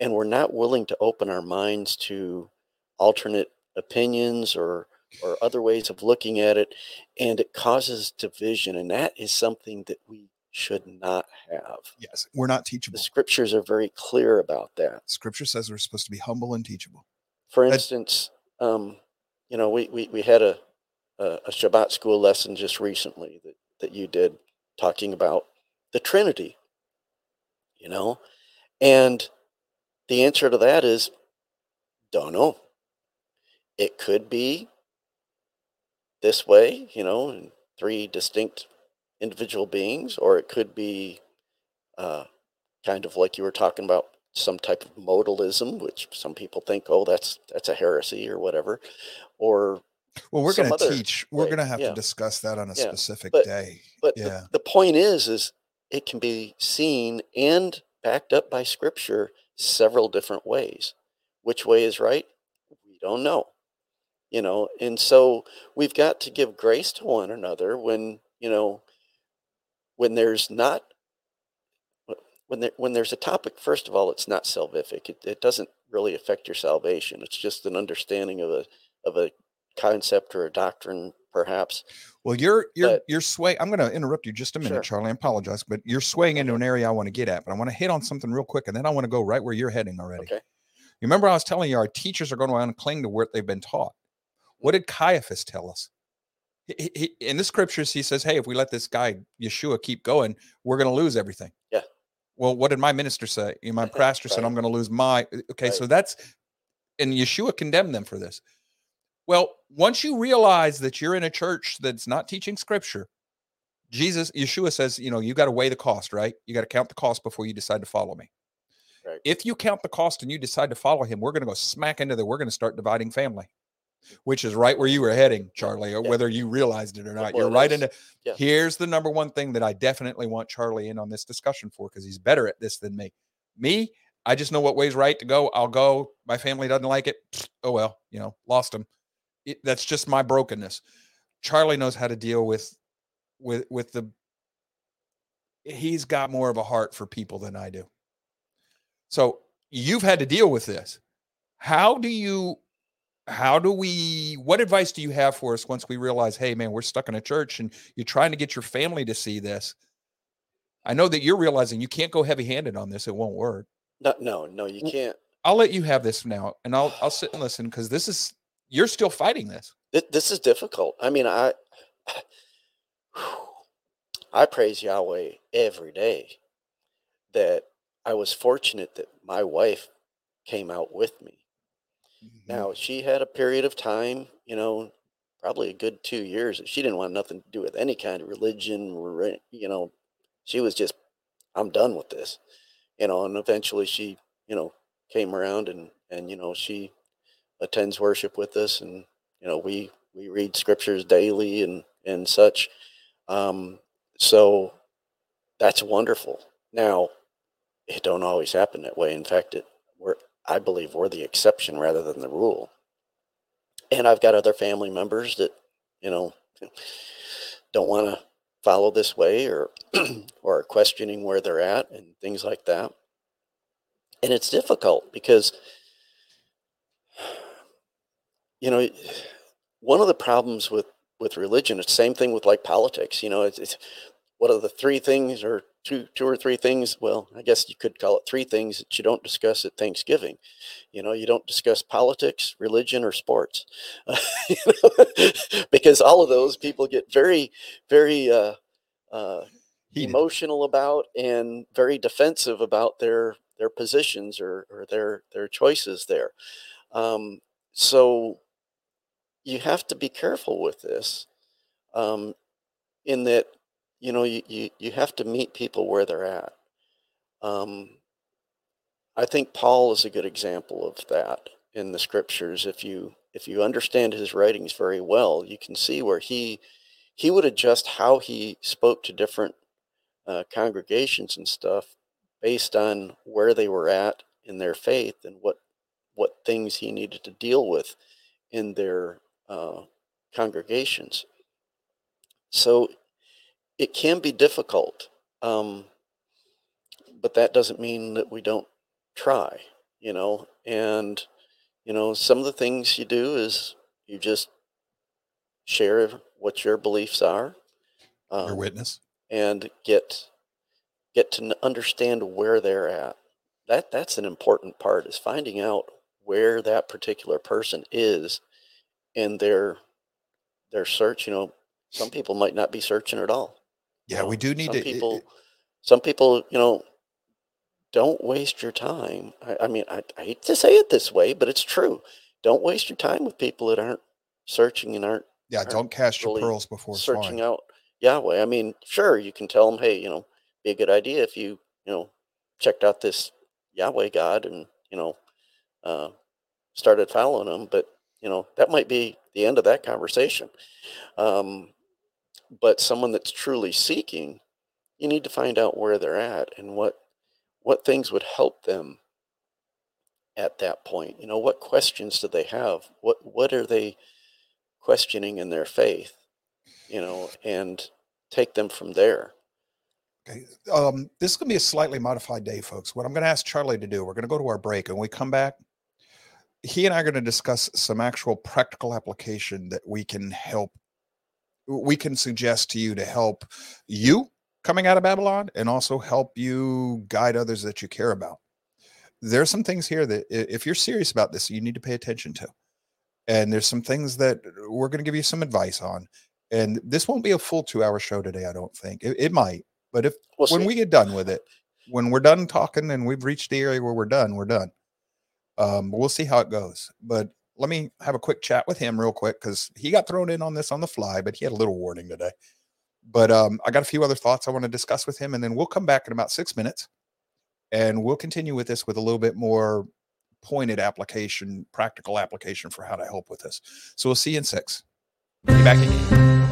and we're not willing to open our minds to alternate opinions or or other ways of looking at it and it causes division and that is something that we should not have Yes, we're not teachable. the scriptures are very clear about that Scripture says we're supposed to be humble and teachable. for instance um, you know we, we, we had a, a a shabbat school lesson just recently that, that you did talking about the trinity you know and the answer to that is don't know it could be this way you know in three distinct individual beings or it could be uh, kind of like you were talking about some type of modalism which some people think oh that's that's a heresy or whatever or Well, we're going to teach. We're going to have yeah. to discuss that on a Yeah, specific but- day. but Yeah. the, the point is is it can be seen and backed up by scripture several different ways which way is right we don't know you know and so we've got to give grace to one another when you know when there's not when there when there's a topic first of all it's not salvific it, it doesn't really affect your salvation it's just an understanding of a of a concept or a doctrine perhaps Well, you're you're But- you're swaying. I'm going to interrupt you just a minute, Sure. Charlie. I apologize, but you're swaying into an area I want to get at. But I want to hit on something real quick, and then I want to go right where you're heading already. okay You remember I was telling you our teachers are going around and cling to what they've been taught. What did Caiaphas tell us? He- he- in the scriptures, he says, "Hey, if we let this guy Yeshua keep going, we're going to lose everything." Yeah. Well, what did my minister say? My pastor said, "I'm going to lose my." Okay, so that's and Yeshua condemned them for this. Well, once you realize that you're in a church that's not teaching scripture, Jesus, Yeshua says, you know, you got to weigh the cost, right? You got to count the cost before you decide to follow me. Right. If you count the cost and you decide to follow him, we're going to go smack into the, we're going to start dividing family, which is right where you were heading, Charlie, or Yeah. whether you realized it or not. Well, You're right into, Yeah. here's the number one thing that I definitely want Charlie in on this discussion for, because he's better at this than me. Me, I just know what way's right to go. I'll go. My family doesn't like it. Oh, well, you know, lost him. It, that's just my brokenness. Charlie knows how to deal with, with, with the, he's got more of a heart for people than I do. So you've had to deal with this. How do you, how do we, what advice do you have for us once we realize, hey, man, we're stuck in a church and you're trying to get your family to see this? I know that you're realizing you can't go heavy handed on this. It won't work. no no no you can't I'll let you have this now and I'll, I'll sit and listen because this is, you're still fighting this. This is difficult. I mean, I I praise Yahweh every day that I was fortunate that my wife came out with me. Mm-hmm. Now, she had a period of time, you know, probably a good 2 years she didn't want nothing to do with any kind of religion you know, she was just I'm done with this. You know, and eventually she, you know, came around and and you know, she attends worship with us and you know we we read scriptures daily and and such um so that's wonderful now it don't always happen that way in fact it i believe we're the exception rather than the rule. And i've got other family members that you know don't want to follow this way or or are questioning where they're at and things like that. And it's difficult because you know one of the problems with with religion it's the same thing with like politics. You know it's, it's what are the three things or two two or three things well i guess you could call it three things that you don't discuss at thanksgiving. You know you don't discuss politics religion or sports. You know? because all of those people get very very uh, uh, emotional about and very defensive about their their positions or, or their their choices there. Um, so you have to be careful with this um, in that you know you, you, you have to meet people where they're at um, i think paul is a good example of that in the scriptures if you if you understand his writings very well you can see where he he would adjust how he spoke to different uh, congregations and stuff based on where they were at in their faith and what what things he needed to deal with in their uh, congregations. So it can be difficult. Um, but that doesn't mean that we don't try, you know. And you know, some of the things you do is you just share what your beliefs are, Your um, witness. and get get to understand where they're at. That that's an important part is finding out where that particular person is in their their search. You know, some people might not be searching at all. Yeah, we do need some to. people. Some people, you know, don't waste your time. I, I mean, I, I hate to say it this way, but it's true. Don't waste your time with people that aren't searching and aren't yeah, aren't don't cast your really pearls before searching swine. out Yahweh. I mean, sure, you can tell them, hey, you know, be a good idea if you, you know, checked out this Yahweh God and, you know, uh, started following him, but, you know, that might be the end of that conversation. Um, but someone that's truly seeking, you need to find out where they're at and what what things would help them at that point. You know, what questions do they have? What what are they questioning in their faith? You know, and take them from there. Okay. Um, this is going to be a slightly modified day, folks. What I'm going to ask Charlie to do, we're going to go to our break and when we come back. He and I are going to discuss some actual practical application that we can help, we can suggest to you to help you coming out of Babylon and also help you guide others that you care about. There's some things here that, if you're serious about this, you need to pay attention to. And there's some things that we're going to give you some advice on. And this won't be a full two hour show today, I don't think. It, it might, but if We'll when see. we get done with it, when we're done talking and we've reached the area where we're done, we're done. Um, we'll see how it goes. But let me have a quick chat with him real quick because he got thrown in on this on the fly, but he had a little warning today. But um, I got a few other thoughts I want to discuss with him, and then we'll come back in about six minutes and we'll continue with this with a little bit more pointed application, practical application for how to help with this. So we'll see you in six. Be back again.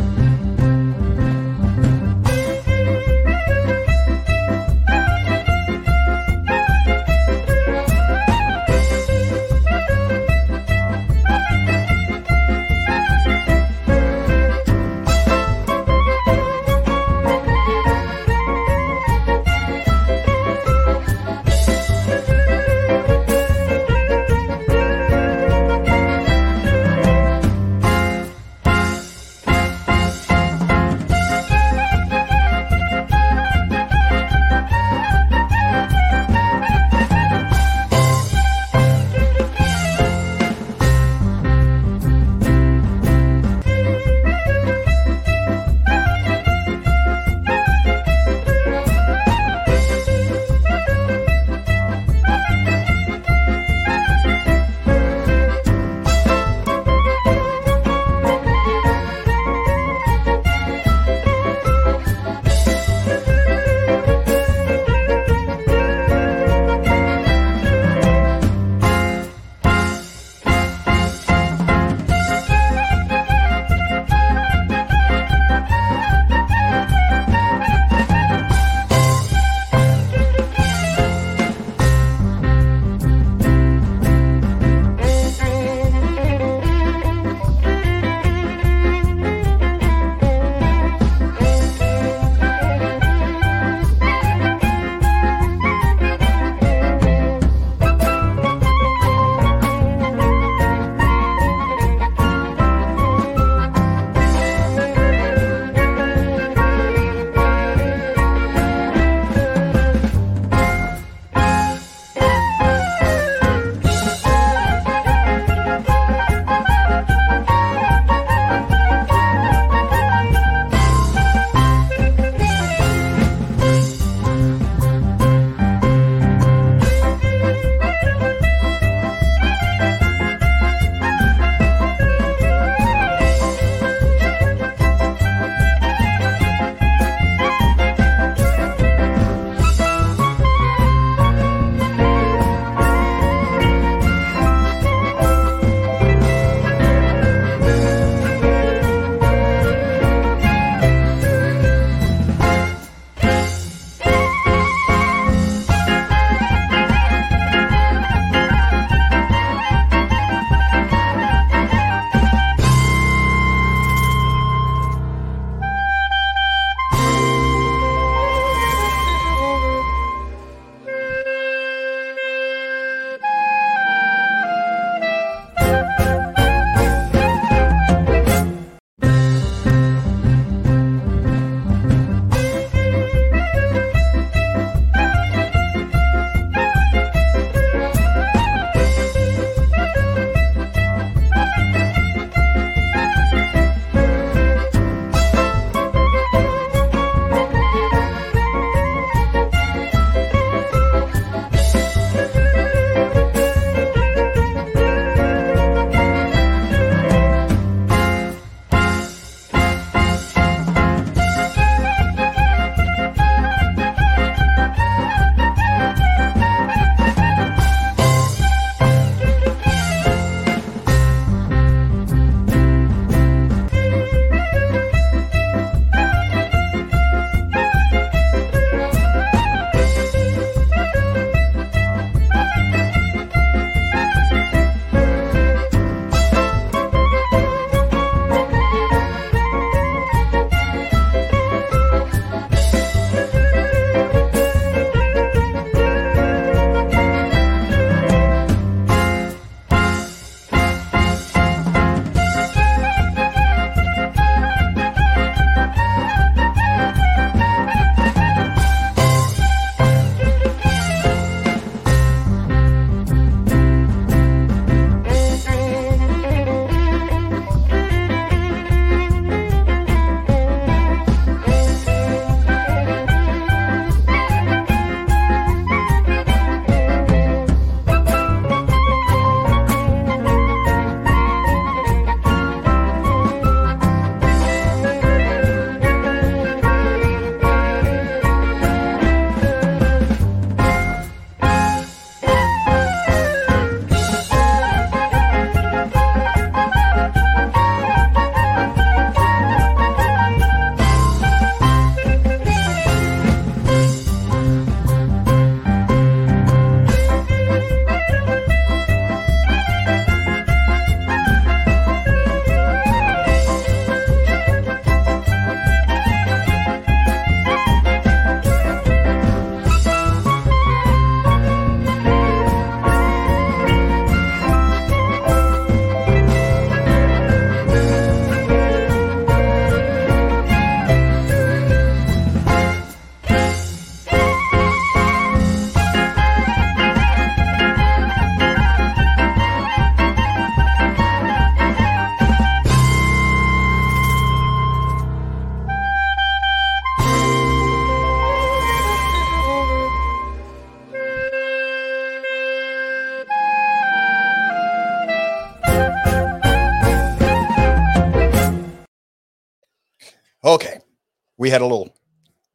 We had a little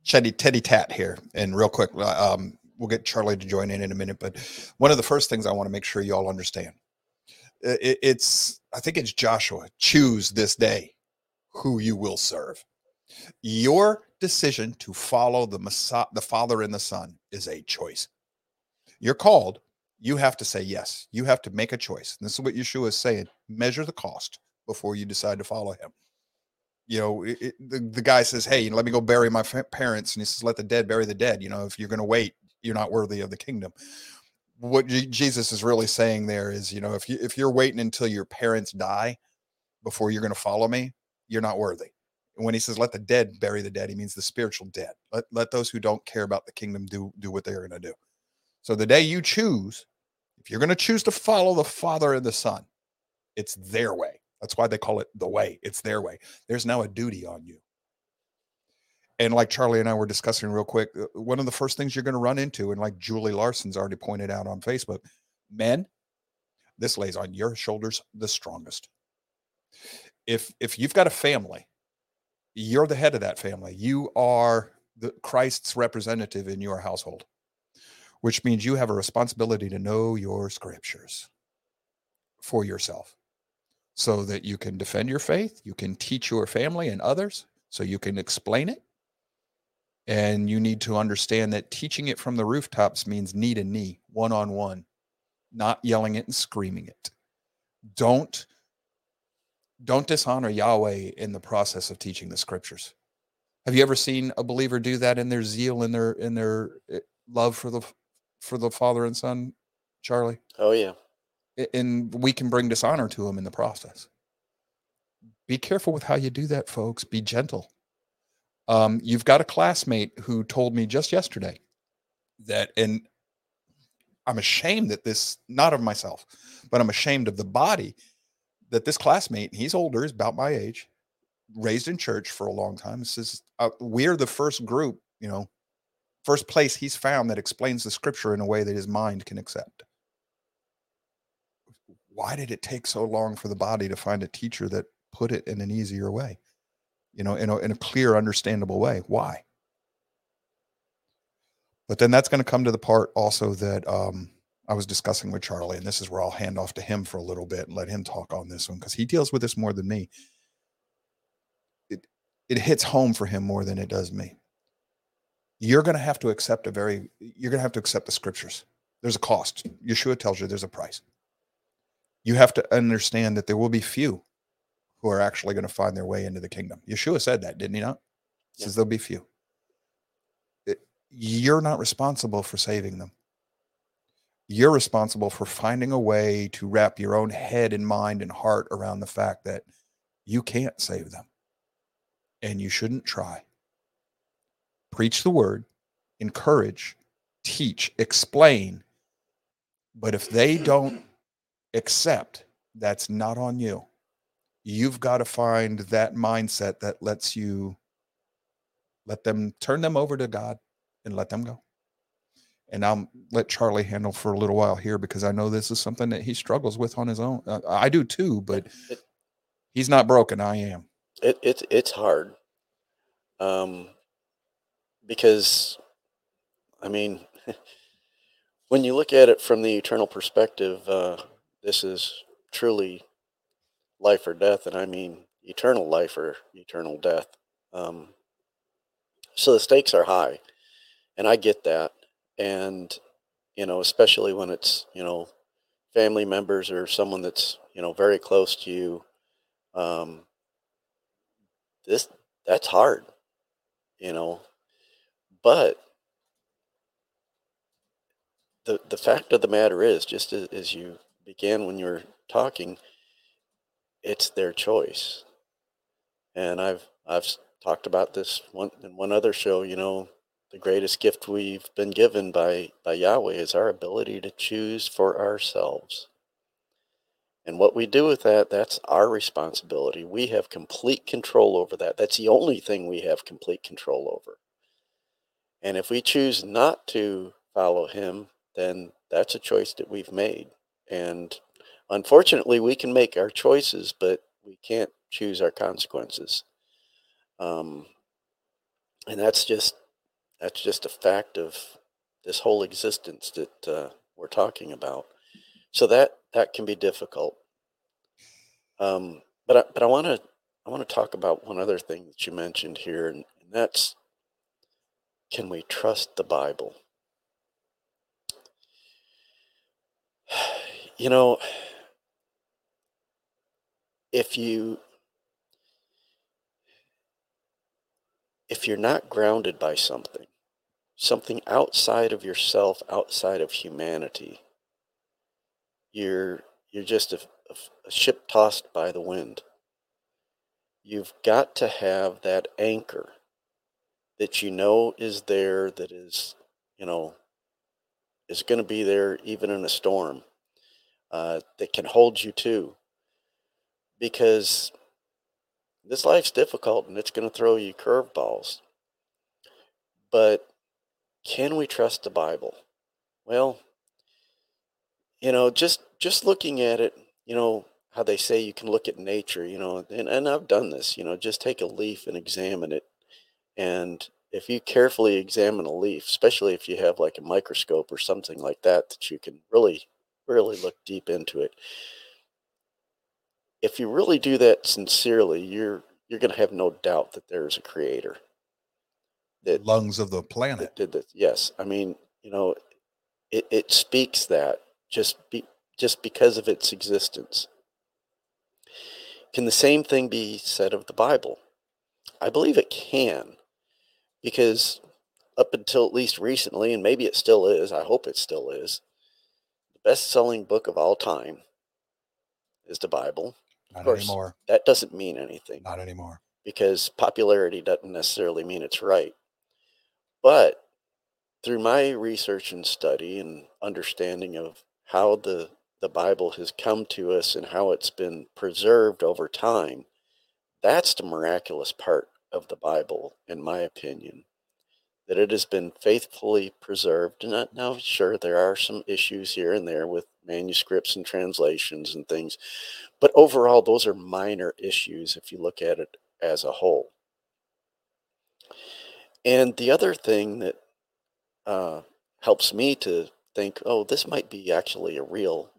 teddy teddy tat here, and real quick, um, we'll get Charlie to join in in a minute. But one of the first things I want to make sure you all understand, it, it's I think it's Joshua. Choose this day who you will serve. Your decision to follow the Messiah, the Father and the Son is a choice. You're called. You have to say yes. You have to make a choice. And this is what Yeshua is saying. Measure the cost before you decide to follow him. You know, it, it, the, the guy says, Hey, let me go bury my parents. And he says, Let the dead bury the dead. You know, if you're going to wait, you're not worthy of the kingdom. What Jesus is really saying there is, you know, if you if you're waiting until your parents die before you're going to follow me, you're not worthy. And when he says, "Let the dead bury the dead," he means the spiritual dead. Let let those who don't care about the kingdom do do what they're going to do. So the day you choose, if you're going to choose to follow the Father and the Son, it's their way. That's why they call it the way. It's their way. There's now a duty on you. And like Charlie and I were discussing real quick, uh, one of the first things you're going to run into, and like Julie Larson's already pointed out on Facebook, men, this lays on your shoulders the strongest. If if you've got a family, you're the head of that family. You are the Christ's representative in your household, which means you have a responsibility to know your scriptures for yourself so that you can defend your faith, you can teach your family and others, so you can explain it. And you need to understand that teaching it from the rooftops means knee to knee, one on one, not yelling it and screaming it. Don't don't dishonor Yahweh in the process of teaching the scriptures. Have you ever seen a believer do that in their zeal in their in their eh, love for the for the Father and Son, Charlie? Oh yeah. And we can bring dishonor to him in the process. Be careful with how you do that, folks. Be gentle. Um, you've got a classmate who told me just yesterday that, and I'm ashamed that this, not of myself, but I'm ashamed of the body that this classmate, he's older, he's about my age, raised in church for a long time. Says uh, we're the first group, you know, first place he's found that explains the scripture in a way that his mind can accept. Why did it take so long for the body to find a teacher that put it in an easier way? You know, in a, in a clear, understandable way. Why? But then that's going to come to the part also that um, I was discussing with Charlie, and this is where I'll hand off to him for a little bit and let him talk on this one because he deals with this more than me. It it hits home for him more than it does me. You're going to have to accept a very. You're going to have to accept the scriptures. There's a cost. Yeshua tells you there's a price. You have to understand that there will be few who are actually going to find their way into the kingdom. Yeshua said that, didn't he not? He Yeah. says there'll be few. It- you're not responsible for saving them you're responsible for finding a way to wrap your own head and mind and heart around the fact that you can't save them and you shouldn't try. Preach the word, encourage, teach, explain. But if they don't accept, that's not on you. You've got to find that mindset that lets you let them turn them over to God and let them go and I'll let Charlie handle for a little while here because I know this is something that he struggles with on his own. Uh, I do too, but he's not broken. I am. it, it it's hard. Um, because, I mean, when you look at it from the eternal perspective, uh, this is truly life or death, and I mean eternal life or eternal death. Um, so the stakes are high, and I get that. And you know, especially when it's you know family members or someone that's you know very close to you. Um, this that's hard, you know. But the the fact of the matter is, just as, as you began when you were talking, it's their choice. And I've I've talked about this one in one other show. You know, the greatest gift we've been given by by Yahweh is our ability to choose for ourselves. And what we do with that, that's our responsibility. We have complete control over that. That's the only thing we have complete control over. And if we choose not to follow him, then that's a choice that we've made. And unfortunately, we can make our choices, but we can't choose our consequences. Um, and that's just that's just a fact of this whole existence that uh, we're talking about. So that that can be difficult. Um, but I, but I want to I want to talk about one other thing that you mentioned here, and, and that's can we trust the Bible? You know, if you if you're not grounded by something, something outside of yourself, outside of humanity, you're you're just a, a, a ship tossed by the wind. You've got to have that anchor that you know is there, that is, you know, is going to be there even in a storm, uh, that can hold you too. Because this life's difficult and it's going to throw you curveballs. But can we trust the Bible? Well, you know, just just looking at it, you know, how they say you can look at nature, you know, and, and I've done this, you know, just take a leaf and examine it. And if you carefully examine a leaf, especially if you have like a microscope or something like that, that you can really, really look deep into it, if you really do that sincerely, you're you're going to have no doubt that there is a creator. That lungs of the planet did this. Yes, I mean, you know, it, it speaks that just be just because of its existence. Can the same thing be said of the Bible? I believe it can, because up until at least recently, and maybe it still is, I hope it still is, best selling book of all time is the Bible. Not Of course, anymore. that doesn't mean anything Not anymore. because popularity doesn't necessarily mean it's right. But through my research and study and understanding of how the, the Bible has come to us and how it's been preserved over time, that's the miraculous part of the Bible, in my opinion. That it has been faithfully preserved. That- now, sure, there are some issues here and there with manuscripts and translations and things, but overall, those are minor issues if you look at it as a whole. And the other thing that uh, helps me to think, oh, this might be actually a real,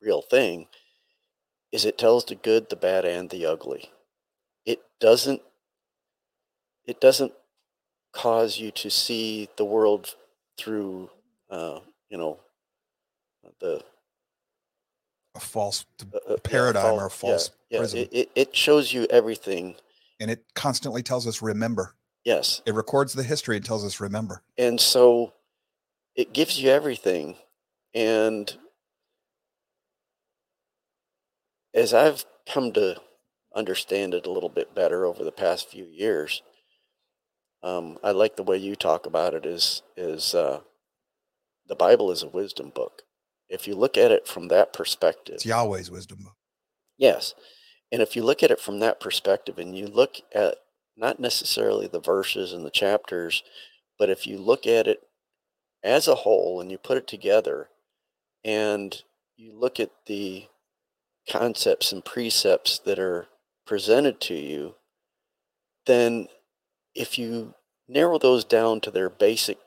real thing, is it tells the good, the bad, and the ugly. It doesn't. It doesn't cause you to see the world through, uh, you know, the A false uh, uh, yeah, paradigm or a false yeah, yeah, it, it shows you everything. and it constantly tells us remember. Yes. It records the history and tells us remember. And so it gives you everything. And as I've come to understand it a little bit better over the past few years, um, I like the way you talk about it is is uh, the Bible is a wisdom book. If you look at it from that perspective, It's Yahweh's wisdom book. Yes. And if you look at it from that perspective and you look at not necessarily the verses and the chapters, but if you look at it as a whole and you put it together and you look at the concepts and precepts that are presented to you, then if you narrow those down to their basic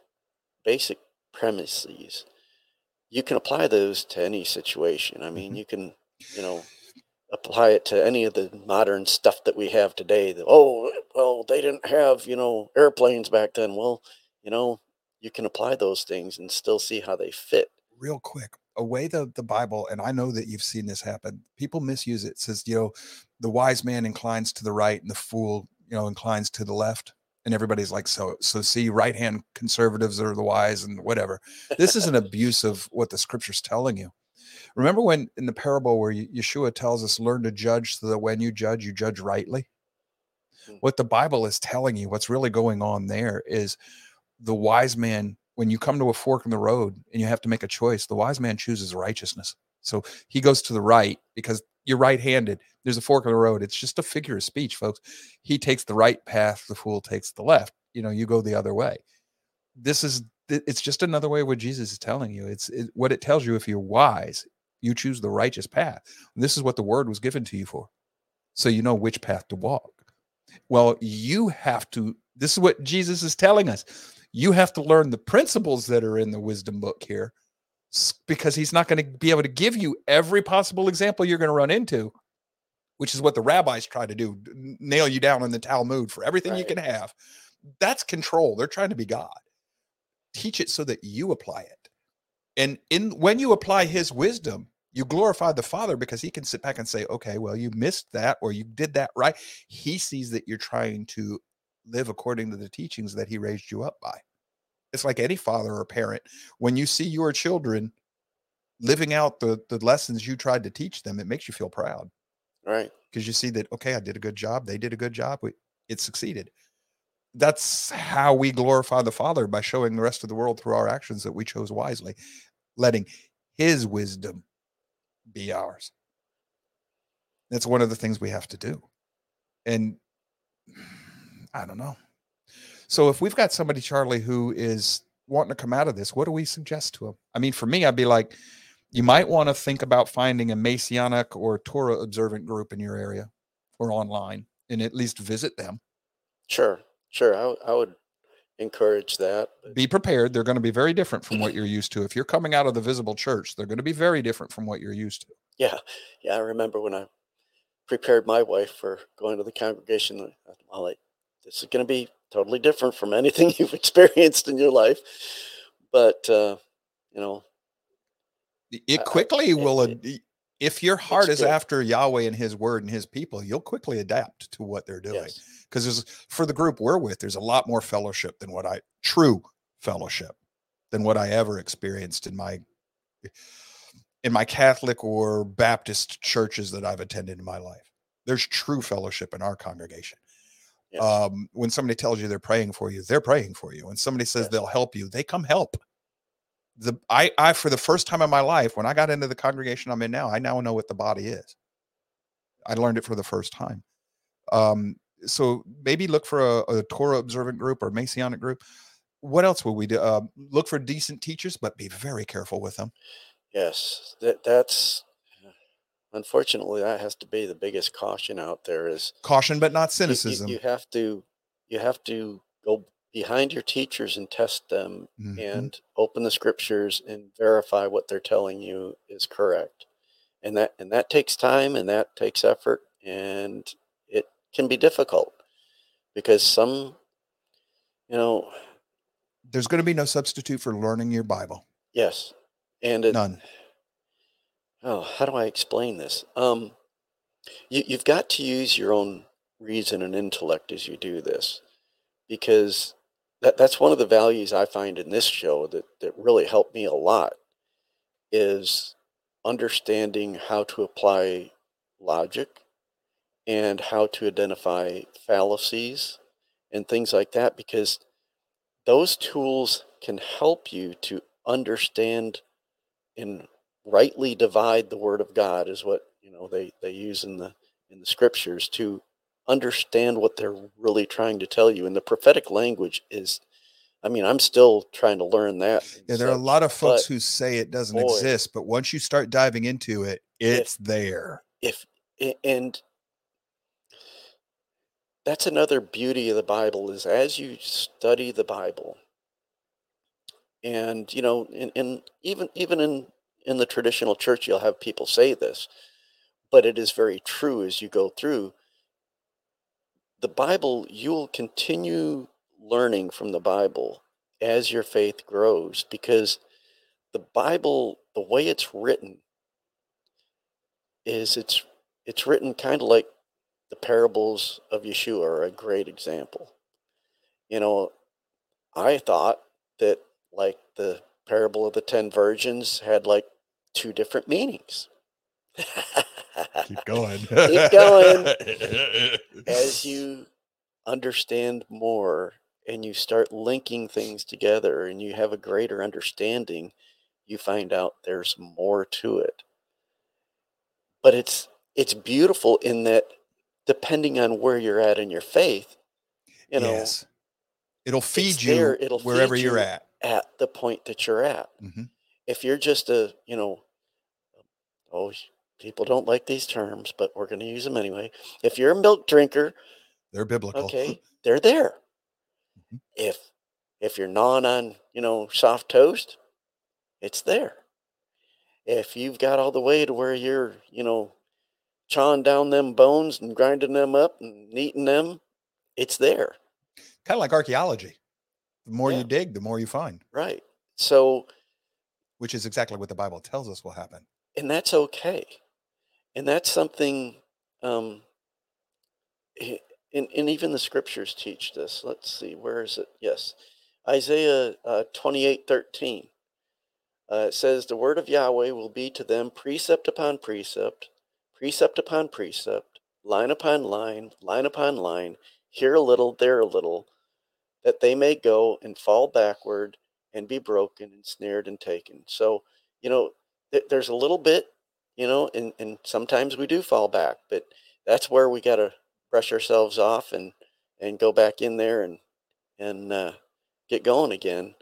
basic premises, you can apply those to any situation. I mean, Mhm. you can, you know, apply it to any of the modern stuff that we have today. That, oh, well, they didn't have, you know, airplanes back then. Well, you know, you can apply those things and still see how they fit. Real quick, away the, the Bible, and I know that you've seen this happen. People misuse it. It says, you know, the wise man inclines to the right and the fool, you know, inclines to the left. And everybody's like, so, so see, right hand conservatives are the wise and whatever. This is an abuse of what the scripture's telling you. Remember when in the parable where Yeshua tells us, learn to judge so that when you judge, you judge rightly? Mm. What the Bible is telling you, what's really going on there is the wise man, when you come to a fork in the road and you have to make a choice, the wise man chooses righteousness. So he goes to the right because you're right handed. There's a fork in the road. It's just a figure of speech, folks. He takes the right path, the fool takes the left. You know, you go the other way. This is it's just another way what Jesus is telling you. It's it, what it tells you if you're wise, you choose the righteous path. This is what the word was given to you for. So you know which path to walk. Well, you have to This is what Jesus is telling us. You have to learn the principles that are in the wisdom book here because he's not going to be able to give you every possible example you're going to run into, which is what the rabbis try to do nail you down in the Talmud for everything you can have. That's control. They're trying to be God. Teach it so that you apply it. And in when you apply his wisdom, you glorify the Father because he can sit back and say, okay, well, you missed that or you did that right. He sees that you're trying to live according to the teachings that he raised you up by. It's like any father or parent. When you see your children living out the, the lessons you tried to teach them, it makes you feel proud Right. because you see that, okay, I did a good job. They did a good job. We, it succeeded. That's how we glorify the Father by showing the rest of the world through our actions that we chose wisely, letting his wisdom be ours. That's one of the things we have to do. And I don't know. So if we've got somebody, Charlie, who is wanting to come out of this, what do we suggest to them? I mean, for me, I'd be like, you might want to think about finding a Messianic or Torah observant group in your area or online and at least visit them. Sure. Sure. I, I would encourage that. Be prepared. They're going to be very different from what you're used to. If you're coming out of the visible church, they're going to be very different from what you're used to. Yeah. Yeah. I remember when I prepared my wife for going to the congregation. I thought, Well, like, this is going to be totally different from anything you've experienced in your life. But, uh, you know, It I- I- quickly will, it- ad- if your heart is good. after Yahweh and his word and his people, you'll quickly adapt to what they're doing. because there's for the group we're with there's a lot more fellowship than what i true fellowship than what i ever experienced in my in my catholic or baptist churches that i've attended in my life there's true fellowship in our congregation Yes. um, when somebody tells you they're praying for you they're praying for you when somebody says Yes. they'll help you they come help the I, I for the first time in my life when i got into the congregation i'm in now i now know what the body is i learned it for the first time um, so maybe look for a, a Torah observant group or Messianic group. What else will we do? Uh, look for decent teachers, but be very careful with them. Yes, that that's unfortunately that has to be the biggest caution out there is Caution, but not you- you- cynicism. You, have to you have to go behind your teachers and test them Mhm. and open the scriptures and verify what they're telling you is correct. And that and that takes time and that takes effort and it can be difficult because some you know There's going to be no substitute for learning your Bible. yes and it, None. Oh how do i explain this? Um you, you've got to use your own reason and intellect as you do this because that, that's one of the values i find in this show that, that really helped me a lot is understanding how to apply logic and how to identify fallacies and things like that because those tools can help you to understand and rightly divide the word of God is what you know they they use in the in the scriptures to understand what they're really trying to tell you and the prophetic language is I mean I'm still trying to learn that Yeah, there are a lot of folks who say it doesn't boy. exist, but once you start diving into it, it's there. if and that's another beauty of the bible is as you study the bible and you know in, in even even in in the traditional church you'll have people say this but it is very true as you go through the bible you'll continue learning from the bible as your faith grows because the bible the way it's written is it's it's written kind of like the parables of Yeshua are a great example. You know, I thought that like the parable of the ten virgins had like two different meanings. Keep going. Keep going. As you understand more and you start linking things together and you have a greater understanding, you find out there's more to it. But it's it's beautiful in that depending on where you're at in your faith, you know, yes. It'll feed you there, it'll wherever feed you're you. at. at the point that you're at. Mhm. If you're just a, you know, oh, people don't like these terms, but we're going to use them anyway. If you're a milk drinker, They're biblical. okay, they're there. Mhm. If if you're non on, you know, soft toast, it's there. If you've got all the way to where you're, you know, chawing down them bones and grinding them up and eating them, it's there. Kind of like archaeology. The more Yeah. you dig, the more you find, Right. So which is exactly what the Bible tells us will happen. and that's okay. And that's something um i- and, and even the scriptures teach this. Let's see where is it? Yes. Isaiah uh, 28 13 uh, it says the word of yahweh will be to them precept upon precept precept upon precept line upon line line upon line here a little there a little that they may go and fall backward and be broken and snared and taken so you know th- there's a little bit, you know, and, and sometimes we do fall back, but that's where we got to brush ourselves off and, and go back in there and, and uh, get going again.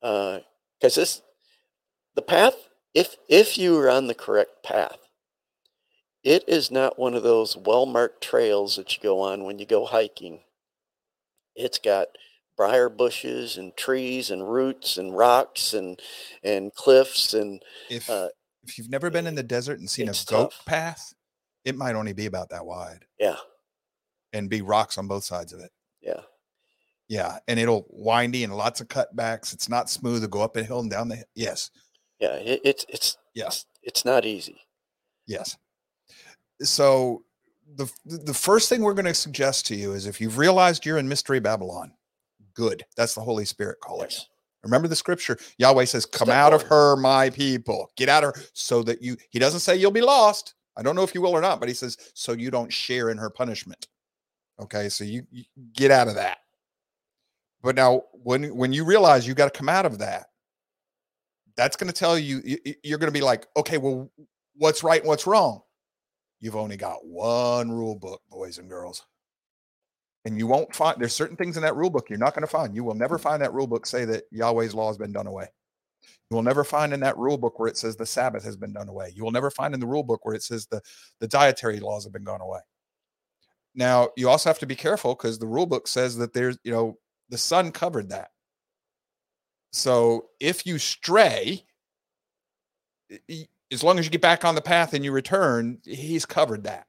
Because this, the path, if, if you are on the correct path, it is not one of those well marked trails that you go on when you go hiking. It's got briar bushes and trees and roots and rocks and and cliffs and If uh, if you've never been in the desert and seen a goat tough. path, it might only be about that wide yeah and be rocks on both sides of it. yeah Yeah, and it'll windy and lots of cutbacks. It's not smooth. It'll go up a hill and down the hill. Yes, yeah it, it's it's yes, it's not easy yes. So the the first thing we're going to suggest to you is if you've realized you're in mystery Babylon, good. That's the Holy Spirit calling. yes Remember the scripture. Yahweh says, "Come Step out of her, my people. Get out of her, so that you." He doesn't say you'll be lost. I don't know if you will or not, but he says so you don't share in her punishment. Okay, so you, you get out of that. But now, when when you realize you got to come out of that, that's going to tell you you're going to be like, okay, well, what's right and what's wrong? You've only got one rule book, boys and girls. And you won't find there's certain things in that rule book you're not going to find. You will never mm-hmm. find that rule book say that Yahweh's law has been done away. You will never find in that rule book where it says the Sabbath has been done away. You will never find in the rule book where it says the, the dietary laws have been gone away. Now, you also have to be careful because the rule book says that there's, you know, the Son covered that. So if you stray, as long as you get back on the path and you return, he's covered that.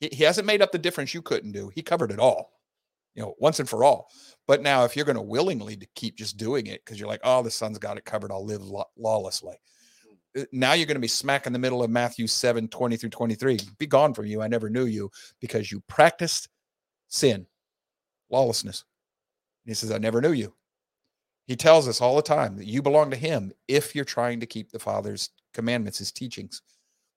He, he hasn't made up the difference you couldn't do. He covered it all, you know, once and for all. But now, if you're going to willingly to keep just doing it because you're like, oh, the Son's got it covered, I'll live law- lawlessly. Uh, Now you're going to be smack in the middle of Matthew 7 20 through 23. Be gone from you. I never knew you because you practiced sin, lawlessness. And he says, I never knew you. He tells us all the time that you belong to him if you're trying to keep the Father's commandments, his teachings.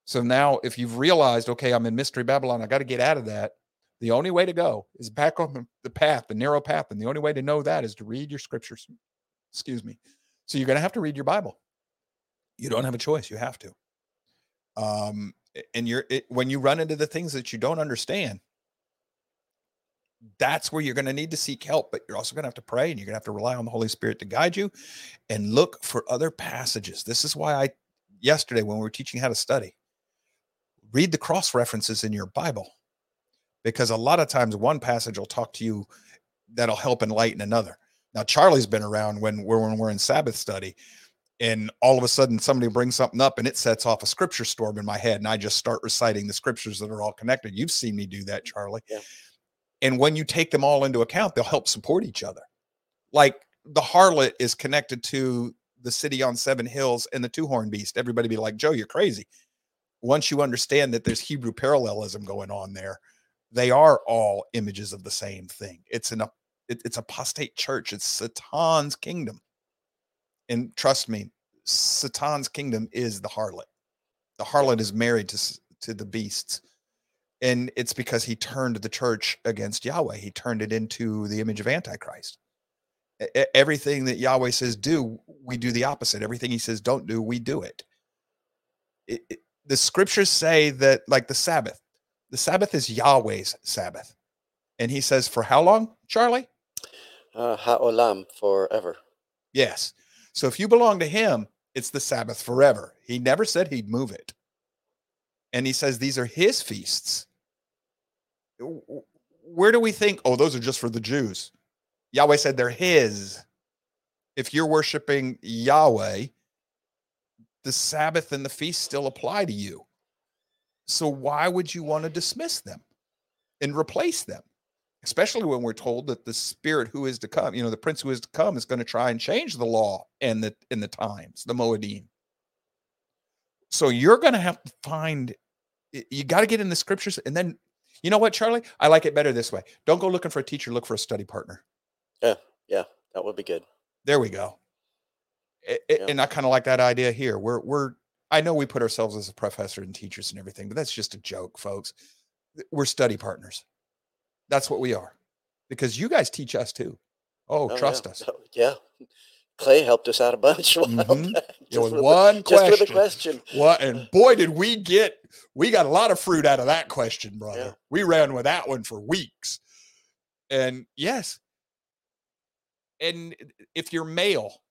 So now, if you've realized, okay, I'm in Mystery Babylon, I got to get out of that. The only way to go is back on the- path, the narrow path. And the only way to know that is to read your scriptures. Excuse me. So you're going to have to read your Bible. You don't have a choice. You have to. Um, and you're it, when you run into the things that you don't understand, that's where you're going to need to seek help. But you're also going to have to pray, and you're going to have to rely on the Holy Spirit to guide you, and look for other passages. This is why I yesterday when we were teaching how to study, read the cross references in your Bible, because a lot of times one passage will talk to you that'll help enlighten another. Now Charlie's been around when we're when we're in Sabbath study, and all of a sudden somebody brings something up and it sets off a scripture storm in my head, and I just start reciting the scriptures that are all connected. You've seen me do that, Charlie. Yeah. And when you take them all into account, they'll help support each other. Like the harlot is connected to the city on seven hills and the two horn beast. Everybody be like, Joe, you're crazy. Once you understand that there's Hebrew parallelism going on there, they are all images of the same thing. It's an it- it's apostate church. It's Satan's kingdom. And trust me, Satan's kingdom is the harlot. The harlot is married to to the beasts. And it's because he turned the church against Yahweh. He turned it into the image of Antichrist. Everything that Yahweh says do, we do the opposite. Everything he says don't do, we do it. It- it- the scriptures say that, like the Sabbath, the Sabbath is Yahweh's Sabbath. And he says, for how long, Charlie? uh, ha'olam forever Yes. So if you belong to him, it's the Sabbath forever. He never said he'd move it. And he says these are his feasts. Where do we think, oh, those are just for the Jews? Yahweh said they're his. If you're worshiping Yahweh, the Sabbath and the feast still apply to you. So why would you want to dismiss them and replace them? Especially when we're told that the spirit who is to come, you know, the prince who is to come is going to try and change the law and the in the times, the Moedim. So you're going to have to find you got to get in the scriptures and then you know what, Charlie? I like it better this way. Don't go looking for a teacher, look for a study partner. Yeah, yeah, that would be good. There we go. It, Yeah. And I kind of like that idea here. We're we're I know we put ourselves as a professor and teachers and everything, but that's just a joke, folks. We're study partners. That's what we are. Because you guys teach us too. Oh, Oh, trust yeah. us. Oh, yeah. Clay helped us out a bunch. a while Mhm. back, Yeah, just with with a- one just with a question. question. What and boy did we get we got a lot of fruit out of that question, brother. Yeah. We ran with that one for weeks. And yes. And if you're male,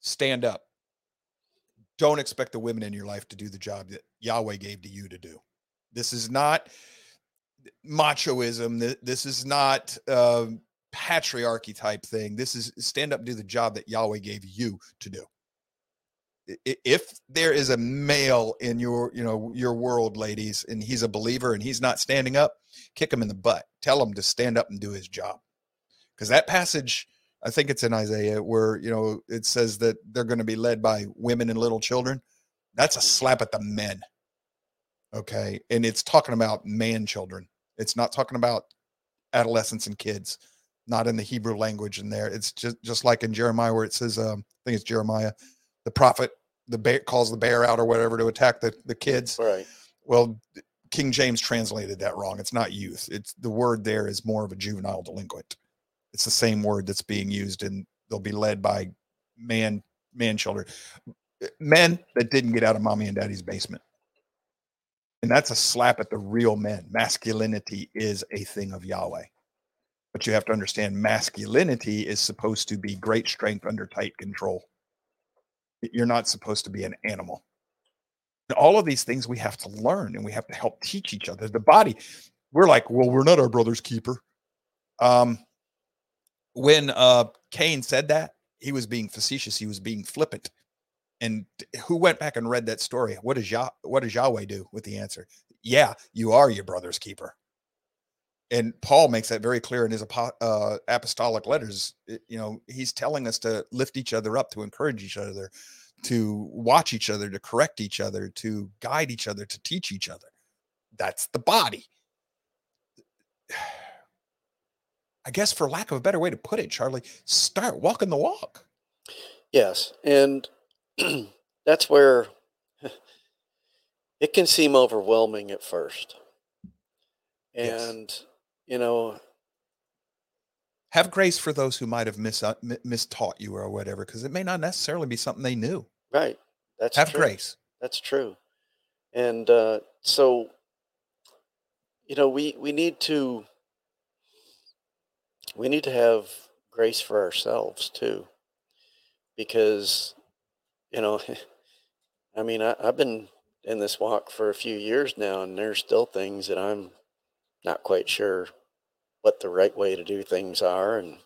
stand up. Don't expect the women in your life to do the job that Yahweh gave to you to do. This is not machoism. This is not um, patriarchy type thing. This is stand up do the job that Yahweh gave you to do if there is a male in your you know your world ladies and he's a believer and he's not standing up kick him in the butt tell him to stand up and do his job because that passage i think it's in isaiah where you know it says that they're going to be led by women and little children. That's a slap at the men okay? And it's talking about man children. It's not talking about adolescents and kids not in the hebrew language in there. It's just just like in jeremiah where it says um i think it's jeremiah the prophet the bear calls the bear out or whatever to attack the, the kids. Right. well king james translated that wrong. It's not youth. It's the word there is more of a juvenile delinquent it's the same word that's being used and they'll be led by man man children men that didn't get out of mommy and daddy's basement. And that's a slap at the real men. Masculinity is a thing of yahweh. But you have to understand masculinity is supposed to be great strength under tight control. You're not supposed to be an animal. And all of these things we have to learn and we have to help teach each other. The body we're like well we're not our brother's keeper. Um when uh cain said that he was being facetious he was being flippant. And who went back and read that story? What does Yah- what does yahweh do with the answer? Yeah you are your brother's keeper. And paul makes that very clear in his uh, apostolic letters. You know he's telling us to lift each other up to encourage each other to watch each other to correct each other to guide each other to teach each other. That's the body i guess for lack of a better way to put it charlie start walking the walk Yes. And that's where it can seem overwhelming at first. Yes. And, you know, have grace for those who might have mis- uh, mi- mistaught you or whatever because it may not necessarily be something they knew right. That's have true. grace That's true. And uh, so, you know, we, we need to we need to have grace for ourselves too, because you know, I mean, I, I've been in this walk for a few years now, and there's still things that I'm not quite sure what the right way to do things are, and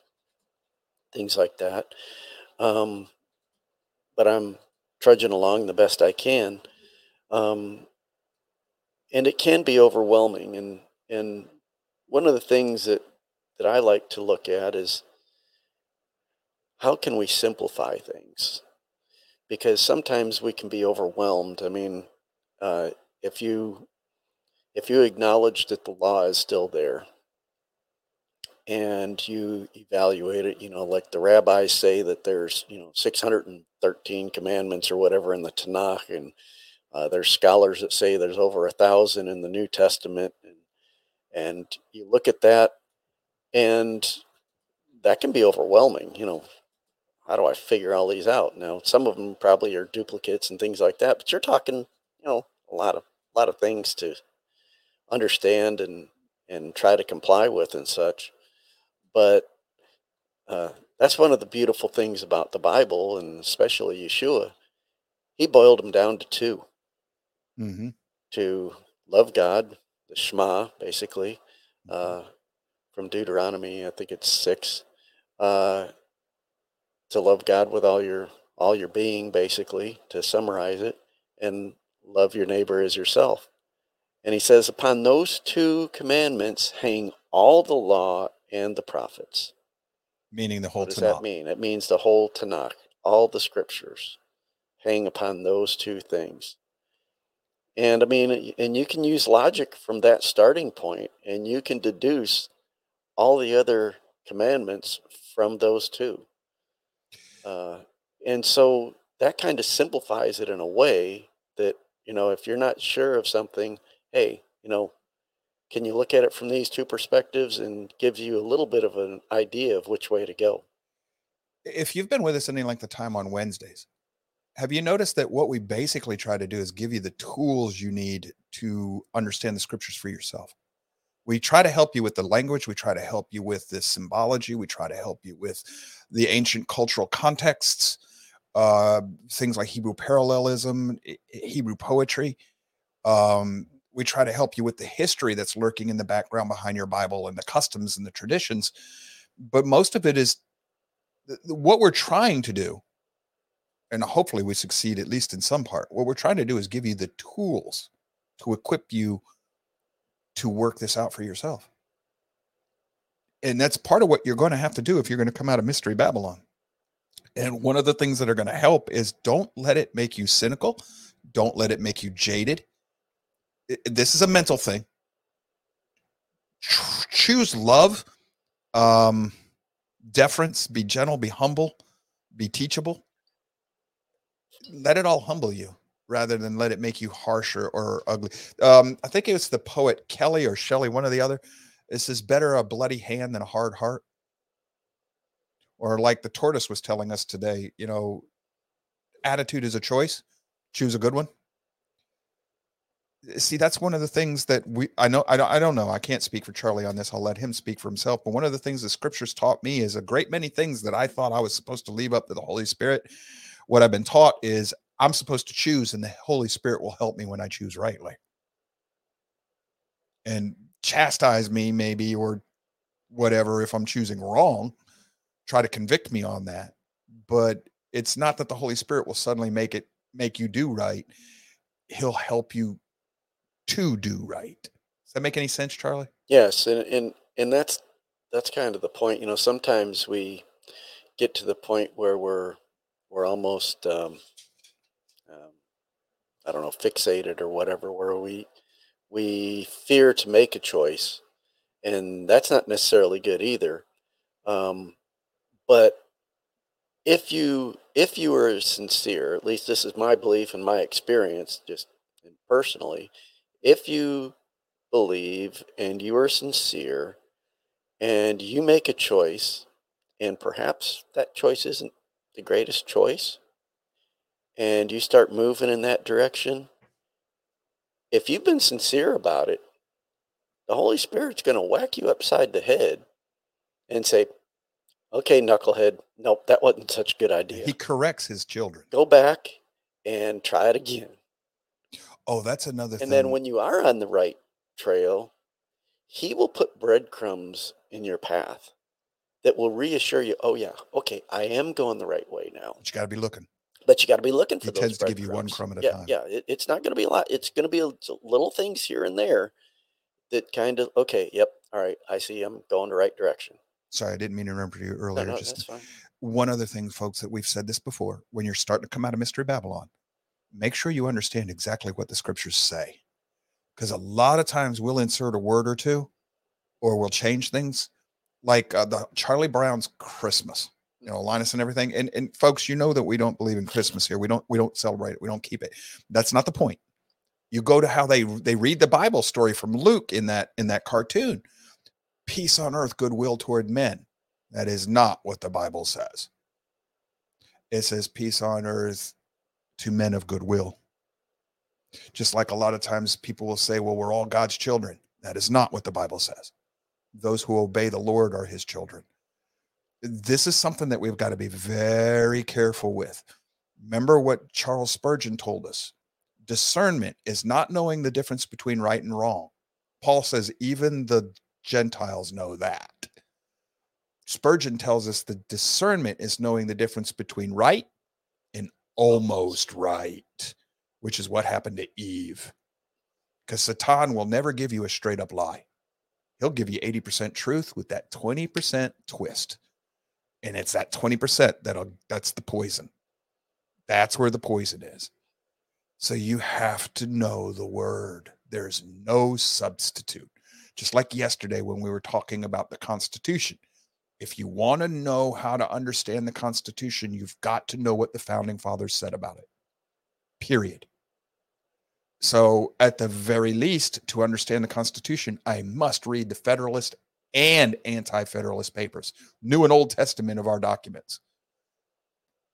things like that. Um, but I'm trudging along the best I can um, and it can be overwhelming. And and one of the things that that I like to look at is how can we simplify things? Because sometimes we can be overwhelmed. I mean, uh, if you if you acknowledge that the law is still there and you evaluate it, you know, like the rabbis say that there's, you know, 613 commandments or whatever in the Tanakh, and uh, there's scholars that say there's over a thousand in the New Testament, and and you look at that, and that can be overwhelming. You know, how do I figure all these out? Now, some of them probably are duplicates and things like that, but you're talking, you know, a lot of a lot of things to understand and and try to comply with and such. But uh, that's one of the beautiful things about the Bible, and especially Yeshua. He boiled them down to two mm-hmm. to love God, the Shema, basically, uh, from Deuteronomy, I think it's six, uh, to love God with all your all your being, basically, to summarize it, and love your neighbor as yourself. And he says, upon those two commandments hang all the law and the prophets. Meaning the whole What does Tanakh. that mean? It means the whole Tanakh, all the scriptures hang upon those two things. And I mean, and you can use logic from that starting point and you can deduce all the other commandments from those two. Uh, and so that kind of simplifies it in a way that, you know, if you're not sure of something, hey, you know, can you look at it from these two perspectives and gives you a little bit of an idea of which way to go? If you've been with us any length of time on Wednesdays, have you noticed that what we basically try to do is give you the tools you need to understand the scriptures for yourself? We try to help you with the language, we try to help you with the symbology, we try to help you with the ancient cultural contexts, uh, things like Hebrew parallelism, Hebrew poetry. Um, we try to help you with the history that's lurking in the background behind your Bible and the customs and the traditions. But most of it is th- what we're trying to do and hopefully we succeed at least in some part. What we're trying to do is give you the tools to equip you to work this out for yourself. And that's part of what you're going to have to do if you're going to come out of Mystery Babylon. And one of the things that are going to help is don't let it make you cynical, don't let it make you jaded. This is a mental thing. Choose love, um, deference, be gentle, be humble, be teachable let it all humble you rather than let it make you harsher or ugly. Um, I think it was the poet Kelly or Shelley, one or the other. It says, better a bloody hand than a hard heart. Or like the tortoise was telling us today, you know, attitude is a choice. Choose a good one. See, that's one of the things that we I know I don't I don't know. I can't speak for Charlie on this. I'll let him speak for himself. But one of the things the scriptures taught me is a great many things that I thought I was supposed to leave up to the Holy Spirit what I've been taught is I'm supposed to choose, and the Holy Spirit will help me when I choose rightly. And chastise me, maybe, or whatever, if I'm choosing wrong, try to convict me on that. But it's not that the Holy Spirit will suddenly make it make you do right. He'll help you to do right. Does that make any sense, Charlie? Yes, and and and that's that's kind of the point. You know, sometimes we get to the point where we're we're almost um, I don't know fixated or whatever, where we we fear to make a choice, and that's not necessarily good either. Um, but if you if you are sincere, at least this is my belief and my experience, just personally, if you believe and you are sincere and you make a choice and perhaps that choice isn't the greatest choice and you start moving in that direction if you've been sincere about it the holy spirit's going to whack you upside the head and say okay knucklehead nope that wasn't such a good idea He corrects his children. go back and try it again Oh, that's another and thing. then when you are on the right trail, he will put breadcrumbs in your path that will reassure you, oh yeah, okay, I am going the right way now. But you got to be looking. But you got to be looking for He those tends to give you one crumb at a yeah, time. Yeah, it, it's not going to be a lot. It's going to be a- little things here and there that kind of, okay, yep, all right, I see I'm going the right direction. Sorry, I didn't mean to remember you No, earlier. no, just that's fine. one other thing, folks, that we've said this before. When you're starting to come out of Mystery Babylon, make sure you understand exactly what the scriptures say. Because a lot of times we'll insert a word or two or we'll change things like uh, the Charlie Brown's Christmas, you know, Linus and everything. And, and folks, you know that we don't believe in Christmas here. We don't, we don't celebrate it. We don't keep it. That's not the point. You go to how they, they read the Bible story from Luke in that, in that cartoon, peace on earth, goodwill toward men. That is not what the Bible says. It says peace on earth to men of goodwill. Just like a lot of times people will say, well, we're all God's children. That is not what the Bible says. Those who obey the Lord are his children. This is something that we've got to be very careful with. Remember what Charles Spurgeon told us discernment is not knowing the difference between right and wrong. Paul says, even the Gentiles know that. Spurgeon tells us the discernment is knowing the difference between right and almost right, which is what happened to Eve. Because Satan will never give you a straight up lie. He'll give you 80% truth with that 20% twist. And it's that 20% that'll that's the poison. That's where the poison is. So you have to know the word. There's no substitute. Just like yesterday when we were talking about the Constitution. If you want to know how to understand the Constitution, you've got to know what the founding fathers said about it. Period. So, at the very least, to understand the Constitution, I must read the Federalist and Anti Federalist papers, New and Old Testament of our documents.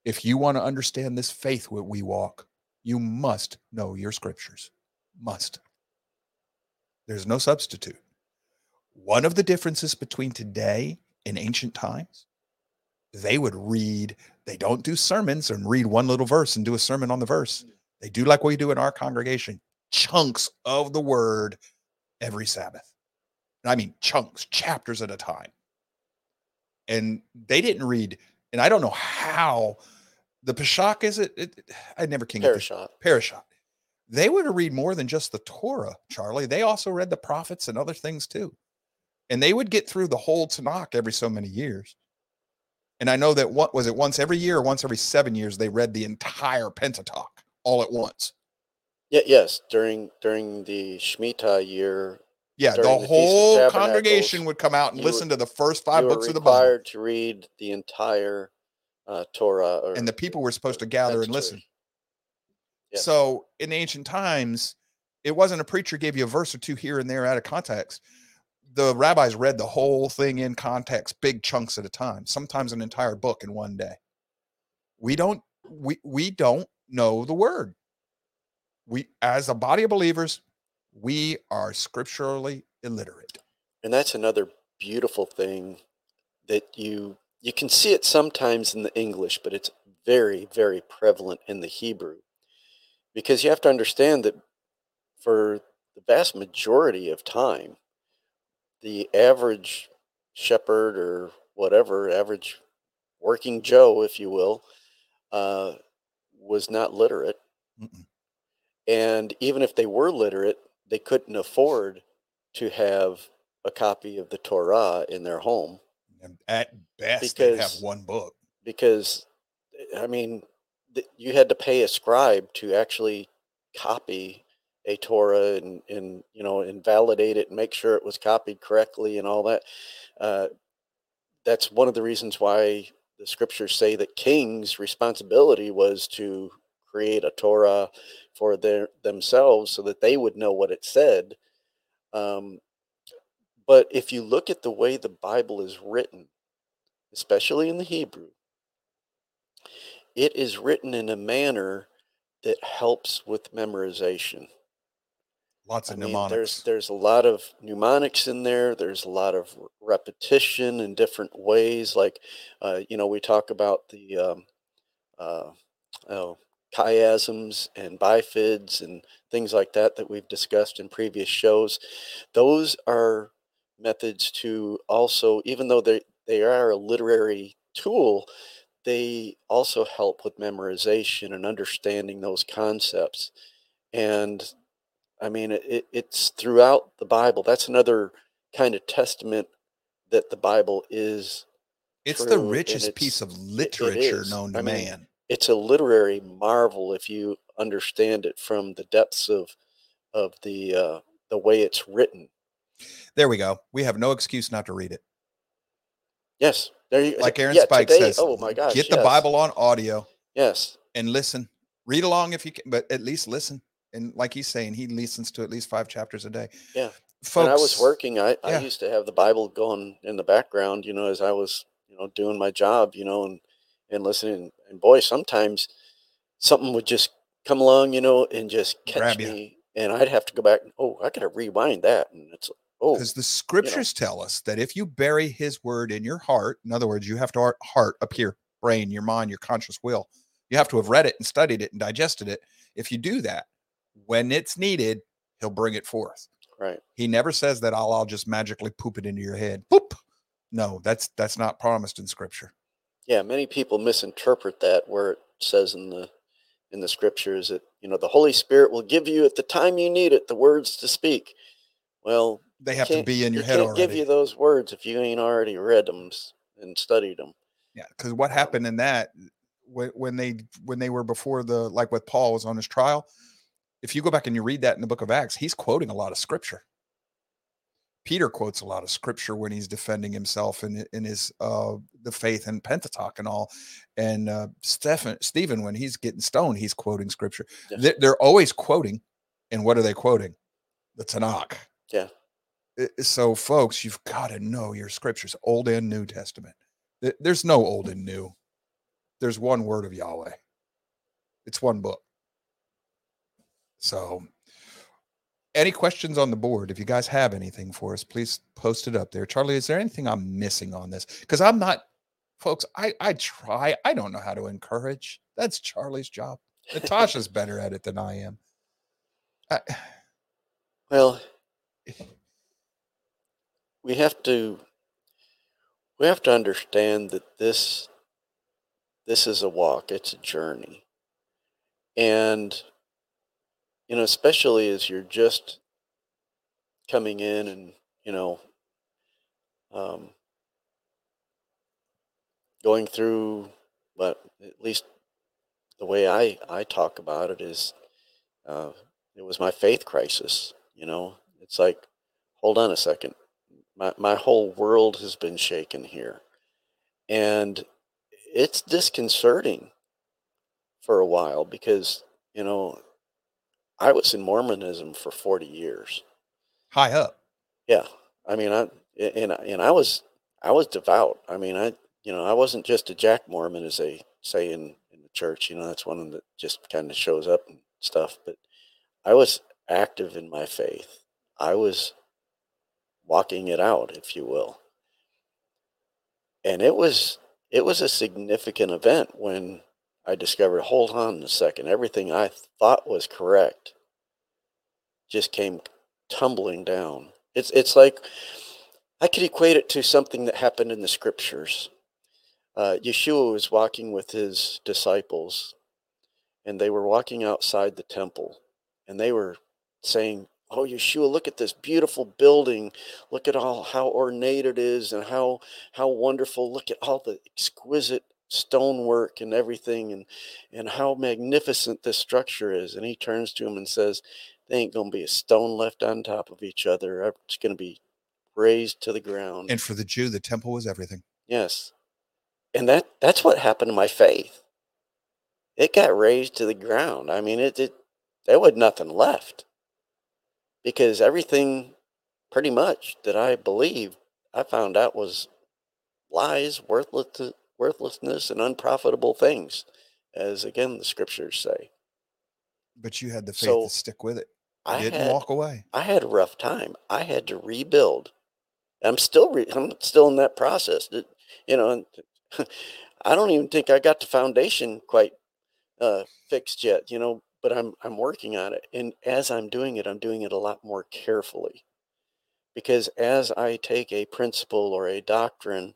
If you want to understand this faith where we walk, you must know your scriptures. Must. There's no substitute. One of the differences between today and ancient times, they would read, they don't do sermons and read one little verse and do a sermon on the verse. They do like we do in our congregation, chunks of the word every Sabbath. I mean chunks, chapters at a time. And they didn't read, and I don't know how the Peshach is it, it I never can get Parashot. Parashot. They would read more than just the Torah, Charlie. They also read the prophets and other things too. And they would get through the whole Tanakh every so many years. And I know that what was it once every year or once every seven years, they read the entire Pentateuch all at once. Yeah, yes. During during the Shemitah year, Yeah, the the whole congregation would come out and you were- listen to the first five books of the Bible. required to read the entire uh, Torah. Or, And the people were supposed to gather and listen. Yes. So in ancient times, it wasn't a preacher gave you a verse or two here and there out of context. The rabbis read the whole thing in context, big chunks at a time, sometimes an entire book in one day. We don't we we don't know the word. We as a body of believers, we are scripturally illiterate. and that's another beautiful thing that you you can see it sometimes in the English, but it's very very prevalent in the Hebrew because you have to understand that for the vast majority of time, the average shepherd or whatever average working Joe, if you will, uh, was not literate, Mm-mm. and even if they were literate, they couldn't afford to have a copy of the Torah in their home And at best, because, they have one book. because, I mean, th- you had to pay a scribe to actually copy a Torah and, and you know and validate it and make sure it was copied correctly and all that. Uh, that's one of the reasons why the scriptures say that kings' responsibility was to create a Torah for their themselves so that they would know what it said. Um, but if you look at the way the Bible is written, especially in the Hebrew, it is written in a manner that helps with memorization. Lots I of mean, mnemonics. there's there's a lot of mnemonics in there. There's a lot of r- repetition in different ways. Like, uh, you know, we talk about the um, uh, oh, chiasms and bifids and things like that that we've discussed in previous shows. Those are methods to also, even though they they are a literary tool, they also help with memorization and understanding those concepts. And I mean, it, it- it's throughout the Bible. That's another kind of testament that the Bible is. it's the richest it's- piece of literature known to I mean, man. It's a literary marvel if you understand it from the depths of of the uh, the way it's written. There we go. We have no excuse not to read it. Yes, there you Like Aaron yeah, Spike today- says, Oh my gosh! get the yes, Bible on audio Yes, and listen. Read along if you can, but at least listen. And like he's saying, he listens to at least five chapters a day. Yeah. Folks, when I was working, I, yeah. I used to have the Bible going in the background, you know, as I was, you know, doing my job, you know, and and listening. And boy, sometimes something would just come along, you know, and just catch Grab me, and I'd have to go back. Oh, I gotta rewind that, and it's oh, because the scriptures tell us that if you bury his word in your heart, in other words, you have to heart, heart up here, brain, your mind, your conscious will, you have to have read it and studied it and digested it. If you do that, when it's needed, he'll bring it forth. right. He never says that I'll, I'll just magically poop it into your head. Poop. No, that's that's not promised in scripture. Yeah, many people misinterpret that where it says in the in the scriptures that you know the Holy Spirit will give you at the time you need it the words to speak. Well, They have to be in your head can't already. give you those words if you ain't already read them and studied them. Yeah, because what happened in that when when they when they were before the like with Paul was on his trial, if you go back and you read that in the book of Acts, he's quoting a lot of scripture. Peter quotes a lot of scripture when he's defending himself in in his uh the faith and Pentateuch and all. And uh Stephen Stephen, when he's getting stoned, he's quoting scripture. Yeah. They're, they're always quoting, and what are they quoting? The Tanakh. Yeah. So, folks, you've got to know your scriptures, Old and New Testament. There's no old and new. There's one word of Yahweh. It's one book. So, any questions on the board? If you guys have anything for us, please post it up there. Charlie, is there anything I'm missing on this? Because I'm not, folks. I I try. I don't know how to encourage. That's Charlie's job. Natasha's better at it than I am. I, Well, we have to we have to understand that this this is a walk, it's a journey. And you know, especially as you're just coming in and, you know, um, going through but at least the way I, I talk about it is uh, it was my faith crisis. You know, it's like, hold on a second. My, my whole world has been shaken here. And it's disconcerting for a while because, you know, I was in Mormonism for 40 years. high up. Yeah. I mean, I, and, I- and I was, I was devout. I mean, I, you know, I wasn't just a Jack Mormon as they say in, in the church, you know, that's one that just kind of shows up and stuff, but I was active in my faith. I was walking it out, if you will. And it was, it was a significant event when I discovered, hold on a second, everything I thought was correct just came tumbling down. It's it's like I could equate it to something that happened in the scriptures. Uh, Yeshua was walking with his disciples, and they were walking outside the temple, and they were saying, "Oh, Yeshua, look at this beautiful building! Look at all how ornate it is, and how how wonderful! Look at all the exquisite stonework and everything, and and how magnificent this structure is." And he turns to him and says, they ain't gonna be a stone left on top of each other. It's gonna be razed to the ground." And for the Jew, the temple was everything. Yes. And that that's what happened to my faith. It got razed to the ground. I mean, it, it there was nothing left. Because everything pretty much that I believed, I found out was lies, worthless worthlessness and unprofitable things, as again the scriptures say. But you had the faith So, to stick with it. I didn't had walk away. I had a rough time. I had to rebuild. I'm still re- I'm still in that process. It- you know, I don't even think I got the foundation quite uh, fixed yet. You know, but I'm I'm working on it, and as I'm doing it, I'm doing it a lot more carefully, because as I take a principle or a doctrine,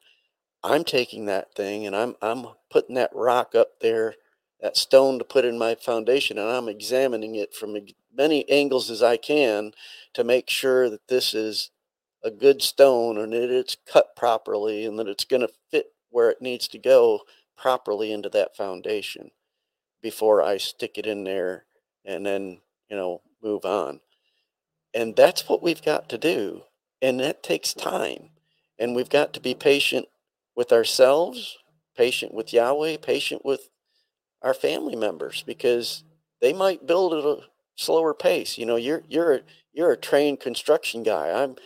I'm taking that thing and I'm I'm putting that rock up there, that stone to put in my foundation, and I'm examining it from many angles as I can to make sure that this is a good stone and that it's cut properly and that it's going to fit where it needs to go properly into that foundation before I stick it in there and then, you know, move on. And that's what we've got to do. And that takes time. And we've got to be patient with ourselves, patient with Yahweh, patient with our family members because they might build at a slower pace. You know, you're you're a, you're a trained construction guy. I'm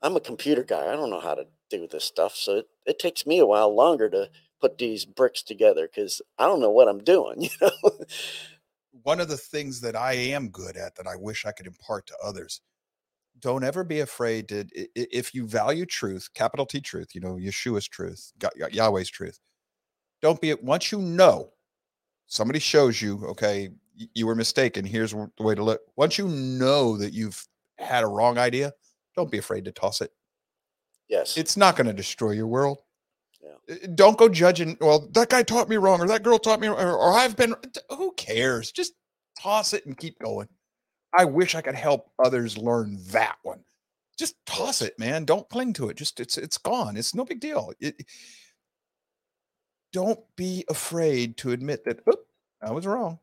I'm a computer guy. I don't know how to do this stuff, so it, it takes me a while longer to put these bricks together because I don't know what I'm doing. You know, One of the things that I am good at that I wish I could impart to others. Don't ever be afraid to if you value truth, capital T truth, you know, Yeshua's truth, Yahweh's truth. Don't be once you know somebody shows you, okay, you were mistaken. Here's the way to look. Once you know that you've had a wrong idea, don't be afraid to toss it. Yes. It's not going to destroy your world. Yeah. Don't go judging. Well, that guy taught me wrong, or that girl taught me, wrong, or, or I've been. Who cares? Just toss it and keep going. I wish I could help others learn that one. Just toss it, man. Don't cling to it. Just it's it's gone. It's no big deal. It, don't be afraid to admit that "Oop, I was wrong.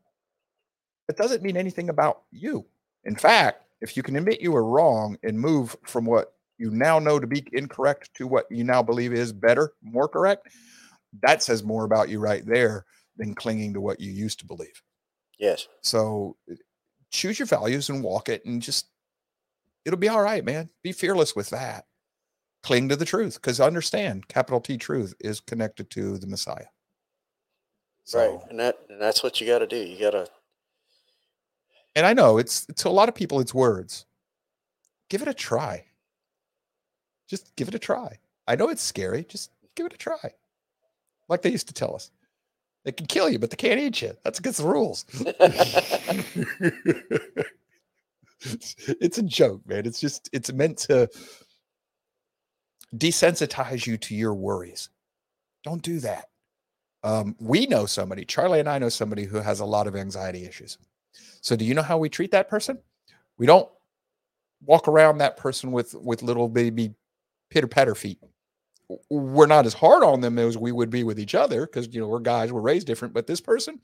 It doesn't mean anything about you. In fact, if you can admit you were wrong and move from what you now know to be incorrect to what you now believe is better, more correct, that says more about you right there than clinging to what you used to believe. yes. So choose your values and walk it and just it'll be all right, man. Be fearless with that. Cling to the truth because understand capital T truth is connected to the Messiah. Right. And that and that's what you got to do. You got to and I know it's to a lot of people it's words. Give it a try. Just give it a try. I know it's scary. Just give it a try. Like they used to tell us. They can kill you, but they can't eat you. That's against the rules. it's, a joke, man. It's just it's meant to desensitize you to your worries. Don't do that. Um, we know somebody, Charlie and I know somebody who has a lot of anxiety issues. So do you know how we treat that person? We don't walk around that person with with little baby pitter patter feet. We're not as hard on them as we would be with each other because you know we're guys, we're raised different. But this person,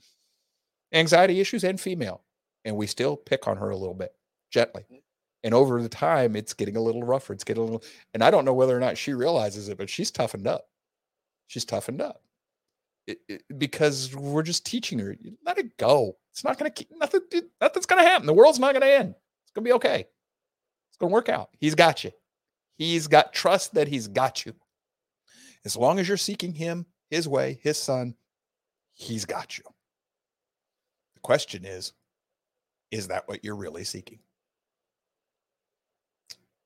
anxiety issues and female, and we still pick on her a little bit gently. Mm. And over the time, it's getting a little rougher. It's getting a little, and I don't know whether or not she realizes it, but she's toughened up. She's toughened up it, it- because we're just teaching her. Let it go. It's not going to keep nothing. Nothing's going to happen. The world's not going to end. It's going to be okay. It's going to work out. He's got you. He's got trust that he's got you. As long as you're seeking him, his way, his son, he's got you. The question is, is that what you're really seeking?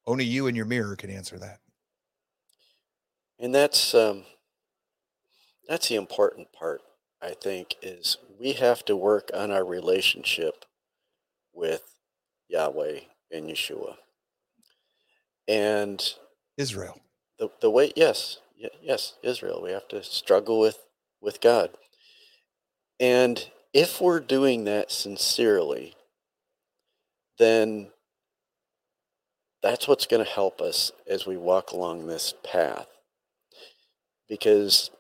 Only you and your mirror can answer that. and that's um that's the important part i think is we have to work on our relationship with yahweh and yeshua and Israel. the, the way yes yes israel we have to struggle with with god. And if we're doing that sincerely then that's what's going to help us as we walk along this path. Because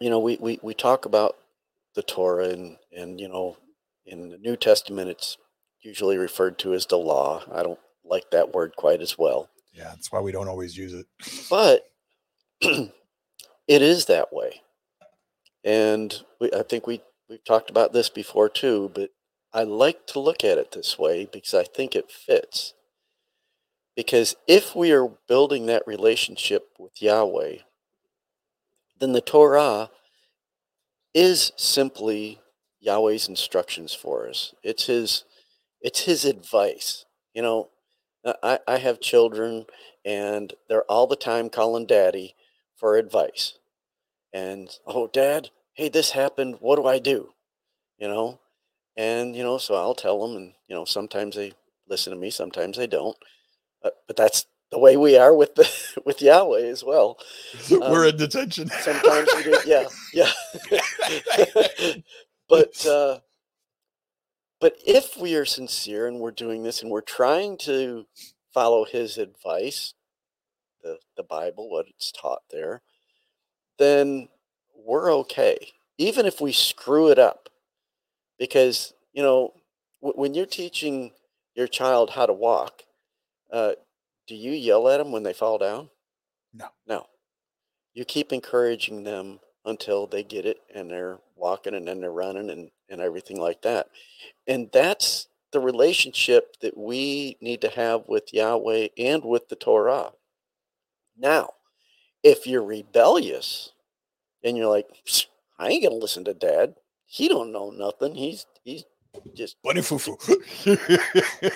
you know we, we, we talk about the torah and and you know in the new testament it's usually referred to as the law. I don't like that word quite as well Yeah, that's why we don't always use it. but it is that way. And we, i think we we've talked about this before too but i like to look at it this way because i think it fits. Because if we are building that relationship with yahweh then the torah is simply yahweh's instructions for us. It's his it's his advice. You know i i have children and they're all the time calling daddy for advice. And oh, dad, hey, this happened. What do I do? You know, and you know, so I'll tell them, and you know, sometimes they listen to me, sometimes they don't. But, but that's the way we are with the with Yahweh as well. We're Um, in detention. Sometimes we do, yeah, yeah. but uh, but if we are sincere and we're doing this and we're trying to follow His advice, the the Bible, what it's taught there, then we're okay, even if we screw it up, because you know w- when you're teaching your child how to walk, uh, do you yell at them when they fall down? No. No. You keep encouraging them until they get it and they're walking and then they're running and, and everything like that. And that's the relationship that we need to have with Yahweh and with the Torah. Now, if you're rebellious and you're like, I ain't gonna listen to dad. He don't know nothing. He's he's just Bunny fufu.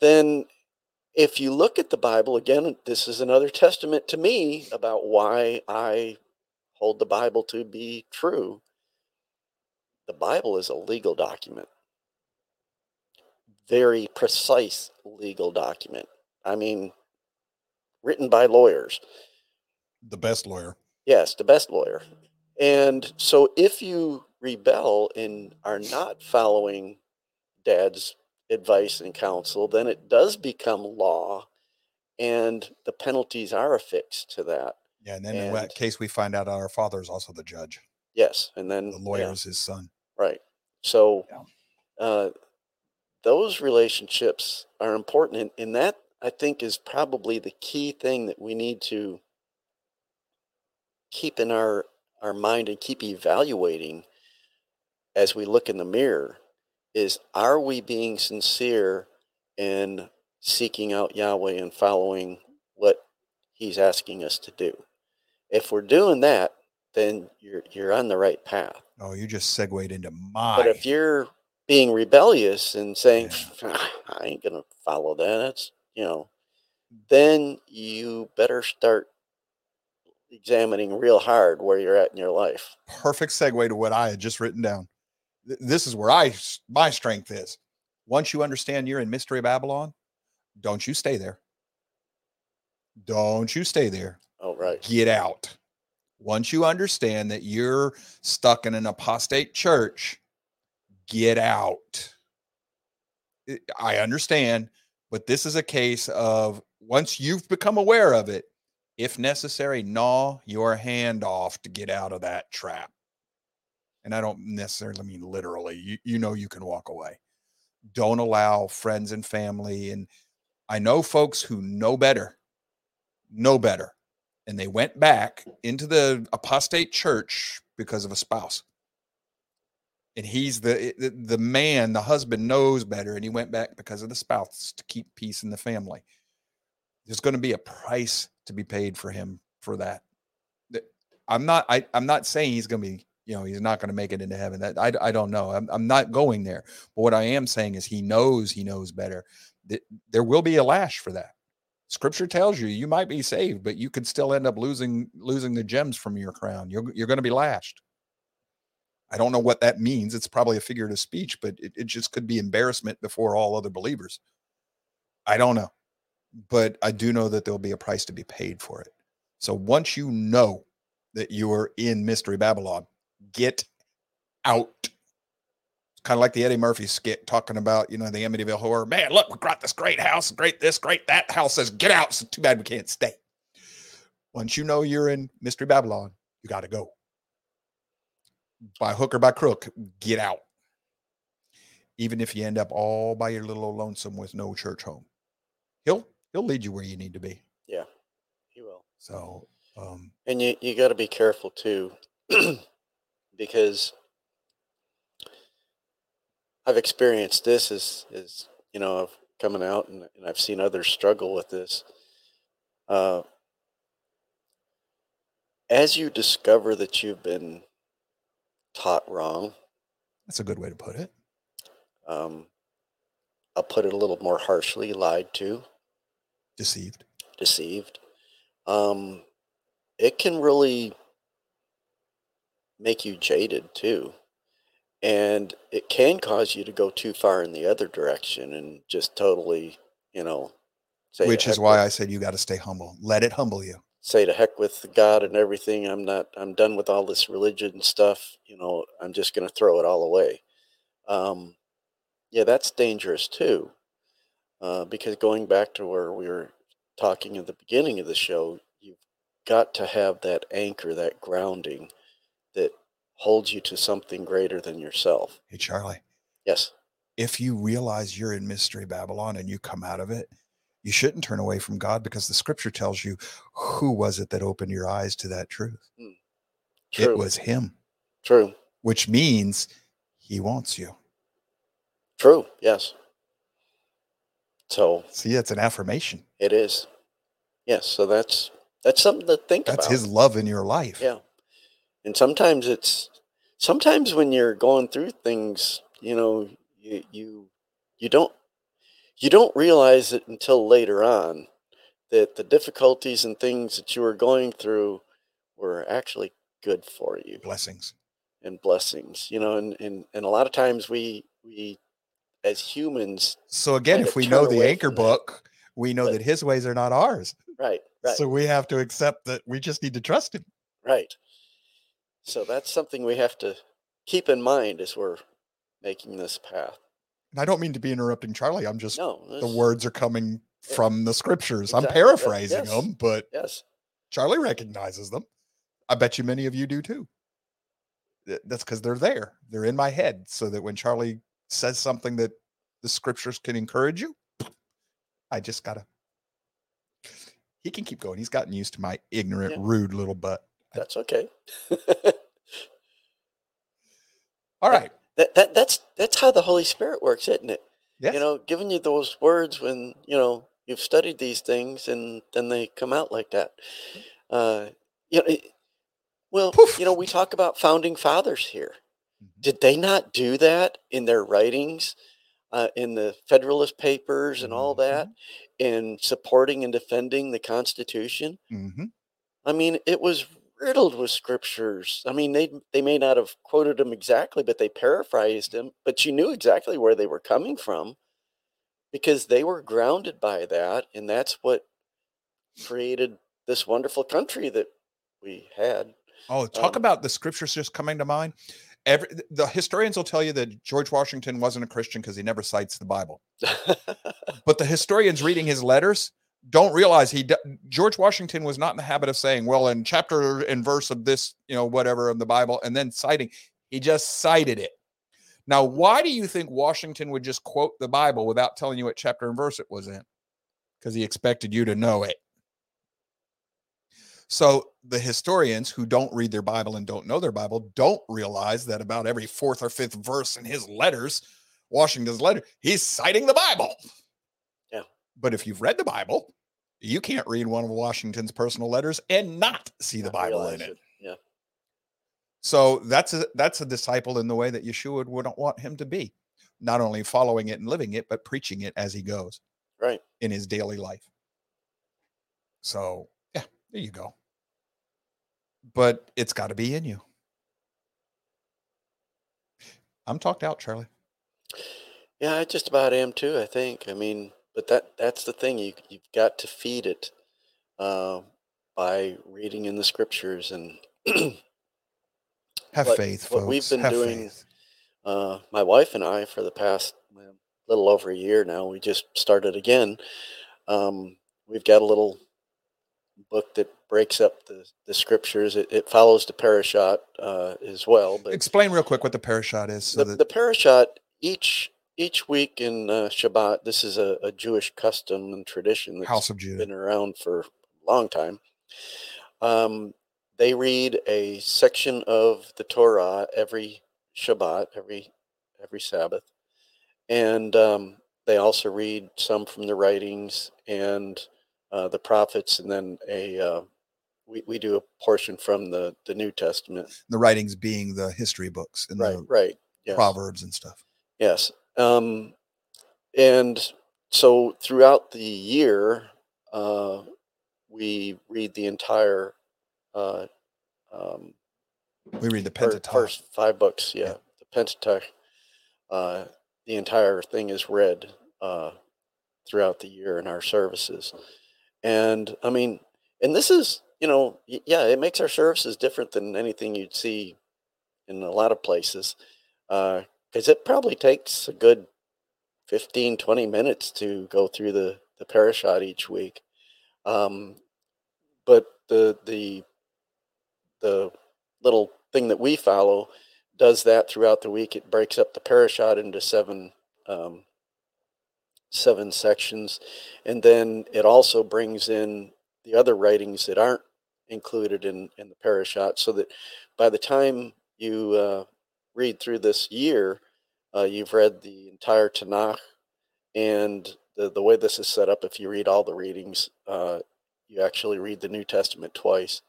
then if you look at the Bible, again, this is another testament to me about why I hold the Bible to be true. The Bible is a legal document, very precise legal document. I mean, written by lawyers. The best lawyer. Yes, the best lawyer. And so if you rebel and are not following dad's advice and counsel, then it does become law and the penalties are affixed to that. Yeah, and then in that case, we find out our father is also the judge. Yes. And then The yeah, lawyer is his son. right. So Yeah. uh, those relationships are important. And, and that, I think, is probably the key thing that we need to keep in our, our mind and keep evaluating as we look in the mirror is are we being sincere in seeking out Yahweh and following what he's asking us to do? If we're doing that, then you're you're on the right path. Oh, you just segued into my. But if you're being rebellious and saying, I ain't going to follow that, that's, you know, then you better start examining real hard where you're at in your life. perfect segue to what I had just written down. This is where I my strength is. Once you understand you're in mystery Babylon, don't you stay there. Don't you stay there. Oh, right. Get out. Once you understand that you're stuck in an apostate church, get out. I- understand, but this is a case of once you've become aware of it, if necessary, gnaw your hand off to get out of that trap. And I don't necessarily mean literally. You, you know you can walk away. Don't allow friends and family. And I know folks who know better, know better. And they went back into the apostate church because of a spouse. And he's the the, man, the husband knows better, and he went back because of the spouse to keep peace in the family. There's going to be a price to be paid for him for that. I'm not I, I'm not saying he's going to be, you know, he's not going to make it into heaven. That I, I don't know. I'm, I'm not going there. But what I am saying is he knows he knows better. There will be a lash for that. Scripture tells you you might be saved, but you could still end up losing losing the gems from your crown. You're you're going to be lashed. I don't know what that means. It's probably a figurative speech, but it, it just could be embarrassment before all other believers. I don't know. But I do know that there'll be a price to be paid for it. So once you know that you are in Mystery Babylon, get out. Kind of like the Eddie Murphy skit talking about, you know, the Amityville horror. Man, look, we got this great house, great this, great that. House says, get out. It's too bad we can't stay. Once you know you're in Mystery Babylon, you got to go. By hook or by crook, get out. Even if you end up all by your little old lonesome with no church home, he'll he'll lead you where you need to be. Yeah, he will. So, um, And you, you got to be careful too, because I've experienced this as, as you know, of coming out and, and I've seen others struggle with this. Uh, as you discover that you've been taught wrong, that's a good way to put it. um, I'll put it a little more harshly, lied to, Deceived. deceived, um, it can really make you jaded too. And it can cause you to go too far in the other direction and just totally, you know, say Which is why with- I said you got to stay humble. Let it humble you. say to heck with God and everything. I'm not. I'm done with all this religion stuff. You know, I'm just going to throw it all away. Um, yeah, that's dangerous too, uh, because going back to where we were talking at the beginning of the show, you've got to have that anchor, that grounding, holds you to something greater than yourself. Hey, Charlie, Yes. if you realize you're in Mystery Babylon and you come out of it, you shouldn't turn away from God because the scripture tells you who was it that opened your eyes to that truth? Hmm. True. It was Him, True. which means He wants you. True. Yes. So See, it's an affirmation. it is. Yes. So that's that's something to think That's about. That's his love in your life. Yeah. And sometimes it's sometimes when you're going through things, you know, you you you don't you don't realize it until later on that the difficulties and things that you were going through were actually good for you Blessings. and blessings. You know, and and, and a lot of times we we as humans So again, if we know the anchor from that. book, we know But- that His ways are not ours. right Right. So we have to accept that we just need to trust him. Right. So that's something we have to keep in mind as we're making this path. And I don't mean to be interrupting Charlie. I'm just No, the words are coming from the scriptures. I'm paraphrasing yes. them, but Yes. Charlie recognizes them. I bet you many of you do too. That's because they're there. They're in my head. So that when Charlie says something that the scriptures can encourage you, I just gotta. He can keep going. He's gotten used to my ignorant, Yeah. rude little butt. That's okay. All right. That, that that's that's how the Holy Spirit works, isn't it? Yes. You know, giving you those words when, you know, you've studied these things and then they come out like that. Uh you know, it- well, Poof. you know, we talk about founding fathers here. Mhm. Did they not do that in their writings, uh, in the Federalist Papers and all that, in supporting and defending the Constitution? hmm I mean, it was riddled with scriptures. I mean, they they may not have quoted them exactly, but they paraphrased them. But you knew exactly where they were coming from because they were grounded by that, and that's what created this wonderful country that we had. Oh, talk Um, about the scriptures just coming to mind. Every the historians will tell you that George Washington wasn't a Christian because he never cites the Bible. But the historians reading his letters don't realize he George Washington was not in the habit of saying, "Well, in chapter and verse of this, you know, whatever of the Bible," and then citing. He just cited it. Now, why do you think Washington would just quote the Bible without telling you what chapter and verse it was in? Because he expected you to know it. So the historians who don't read their Bible and don't know their Bible don't realize that about every fourth or fifth verse in his letters, Washington's letter, he's citing the Bible. But if you've read the Bible, you can't read one of Washington's personal letters and not see the Bible in it. Yeah. So that's a that's a disciple in the way that Yeshua wouldn't want him to be, not only following it and living it, but preaching it as he goes Right. in his daily life. So yeah, there you go. But it's got to be in you. I'm talked out, Charlie. Yeah, I just about am too, I think. I mean, but that that's the thing. You you've got to feed it uh, by reading in the scriptures and Have What- faith, what folks. we've been Have doing- uh, my wife and I for the past well, little over a year now. We just started again. Um, we've got a little book that breaks up the, the scriptures. It, it follows the parashot uh, as well, but Explain real quick what the parashot is, so the, that the parashot each each week in uh, Shabbat. This is a, a Jewish custom and tradition that's House of Judah. been around for a long time. Um, they read a section of the Torah every Shabbat, every every Sabbath, and um, they also read some from the writings and uh, the prophets, and then a uh, we, we do a portion from the the New Testament. The writings being the history books and Right, the right. Yes. proverbs and stuff. Yes. Um, and so throughout the year, uh, we read the entire uh, um, We read the Pentateuch. first five books. Yeah, Yeah. the Pentateuch. Uh, the entire thing is read uh, throughout the year in our services, and I mean, and this is you know, yeah, it makes our services different than anything you'd see in a lot of places, because it probably takes a good 15, 20 minutes to go through the the parashot each week. Um, but the the the little thing that we follow does that throughout the week. It breaks up the parashot into seven um, seven sections, and then it also brings in the other writings that aren't included in in the parashot, so that by the time you uh, read through this year, uh, you've read the entire Tanakh, and the the way this is set up, if you read all the readings, uh, you actually read the New Testament twice.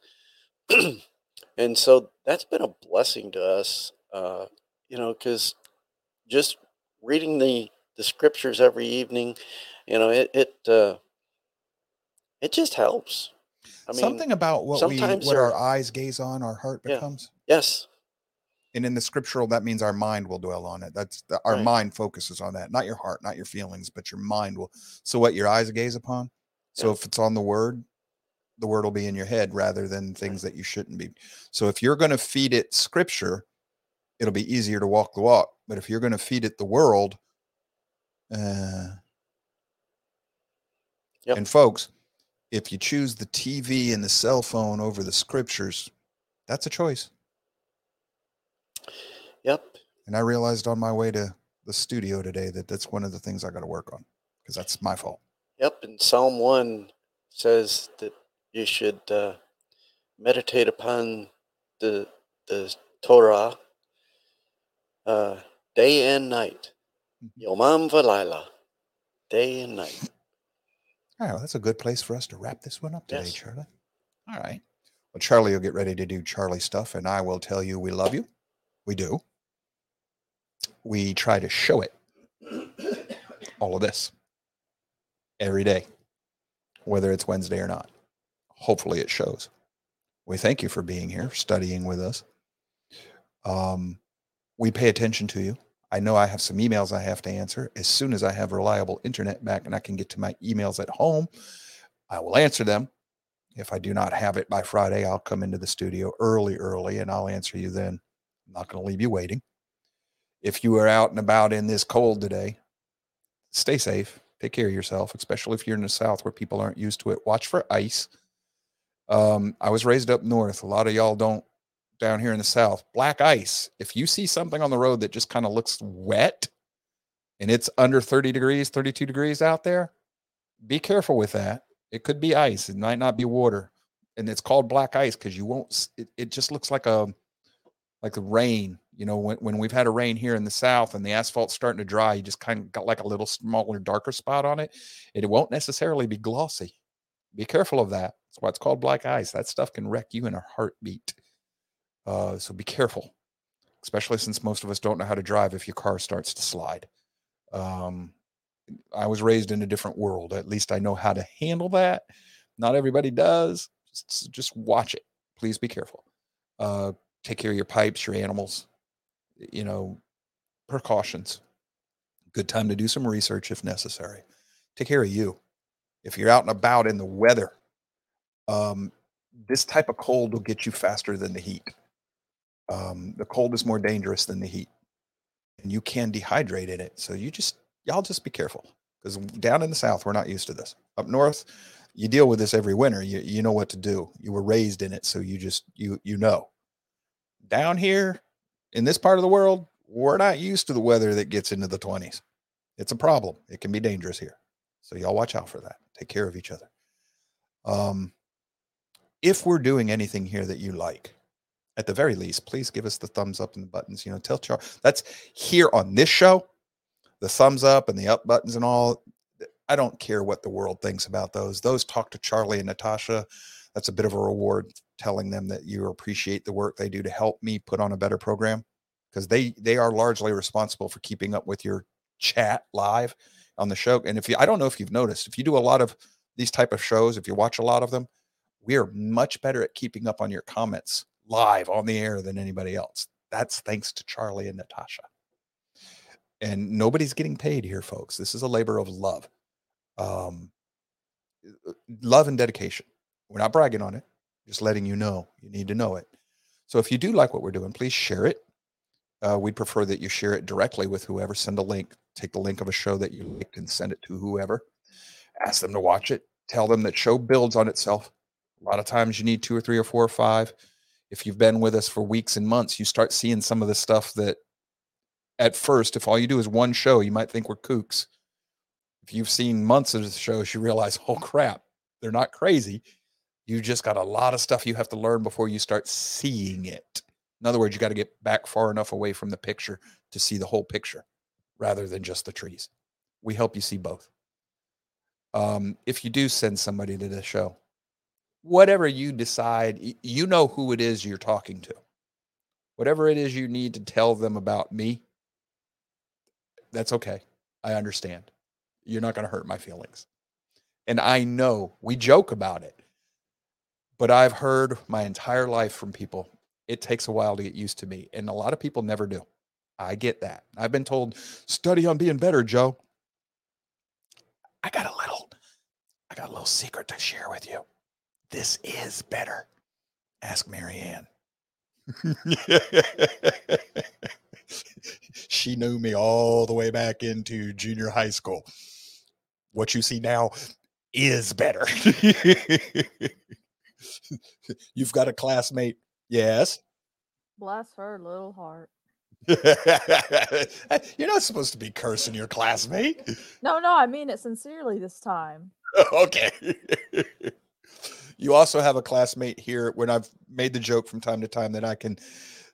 and so that's been a blessing to us, uh, you know, because just reading the the scriptures every evening, you know, it it uh, it just helps. I mean, Something about what we what our eyes gaze on, our heart Yeah. becomes. yes, And in the scriptural, that means our mind will dwell on it. That's the, our Right. mind focuses on that, not your heart, not your feelings, but your mind will. So what your eyes gaze upon. So Yeah. if it's on the word, the word will be in your head rather than things that you shouldn't be. So if you're going to feed it scripture, it'll be easier to walk the walk. But if you're going to feed it the world, uh, Yep. and folks, if you choose the TV and the cell phone over the scriptures, that's a choice. And I realized on my way to the studio today that that's one of the things I got to work on because that's my fault. Yep. And Psalm 1 says that you should uh, meditate upon the, the Torah uh, day and night. Mhm. Yomam Valila. Day and night. All right, well, that's a good place for us to wrap this one up today, Yes. Charlie. All right. Well, Charlie will get ready to do Charlie stuff, and I will tell you we love you. We do. We try to show it. All of this every day, whether it's Wednesday or not. Hopefully, it shows. We thank you for being here, studying with us. Um, we pay attention to you. I know I have some emails I have to answer. As soon as I have reliable internet back and I can get to my emails at home, I will answer them. If I do not have it by Friday, I'll come into the studio early, early, and I'll answer you then. I'm not going to leave you waiting. If you are out and about in this cold today, stay safe. Take care of yourself, especially if you're in the South where people aren't used to it. Watch for ice. Um, I was raised up north. A lot of y'all don't down here in the south black ice if you see something on the road that just kind of looks wet and it's under 30 degrees 32 degrees out there be careful with that it could be ice it might not be water and it's called black ice because you won't it, it just looks like a like the rain you know when, when we've had a rain here in the south and the asphalt's starting to dry you just kind of got like a little smaller darker spot on it it won't necessarily be glossy be careful of that that's why it's called black ice that stuff can wreck you in a heartbeat uh, so be careful, especially since most of us don't know how to drive if your car starts to slide. Um, I was raised in a different world. At least I know how to handle that. Not everybody does. Just, just watch it. Please be careful. Uh, take care of your pipes, your animals. You know, precautions. Good time to do some research if necessary. Take care of you. If you're out and about in the weather, um, this type of cold will get you faster than the heat. Um, the cold is more dangerous than the heat. And you can dehydrate in it. So you just y'all just be careful. Because down in the south we're not used to this. Up north you deal with this every winter. You, you know what to do. You were raised in it so you just you you know. Down here in this part of the world we're not used to the weather that gets into the 20s it's a problem it can be dangerous here so y'all watch out for that take care of each other um if we're doing anything here that you like at the very least, please give us the thumbs up and the buttons. You know, tell Char that's here on this show, the thumbs up and the up buttons and all. I don't care what the world thinks about those. Those talk to Charlie and Natasha. That's a bit of a reward telling them that you appreciate the work they do to help me put on a better program because they they are largely responsible for keeping up with your chat live on the show. And if you I don't know if you've noticed, if you do a lot of these type of shows, if you watch a lot of them, we are much better at keeping up on your comments live on the air than anybody else. That's thanks to Charlie and Natasha. And nobody's getting paid here, folks. This is a labor of love. Um, love and dedication. We're not bragging on it, just letting you know. You need to know it. So if you do like what we're doing, please share it. Uh, we'd prefer that you share it directly with whoever. Send a link. Take the link of a show that you liked and send it to whoever. Ask them to watch it. Tell them that show builds on itself. A lot of times you need two or three or four or five if you've been with us for weeks and months, you start seeing some of the stuff that at first, if all you do is one show, you might think we're kooks. If you've seen months of the shows, you realize, oh crap, they're not crazy. You just got a lot of stuff you have to learn before you start seeing it. In other words, you got to get back far enough away from the picture to see the whole picture rather than just the trees. We help you see both. Um, if you do send somebody to the show, whatever you decide, you know who it is you're talking to. Whatever it is you need to tell them about me, that's okay. I understand. You're not going to hurt my feelings. And I know we joke about it, but I've heard my entire life from people. It takes a while to get used to me. And a lot of people never do. I get that. I've been told, study on being better, Joe. I got a little, I got a little secret to share with you this is better. Ask Marianne. she knew me all the way back into junior high school. What you see now is better. You've got a classmate. Yes. Bless her little heart. You're not supposed to be cursing your classmate. No, no, I mean it sincerely this time. okay. you also have a classmate here when I've made the joke from time to time that I can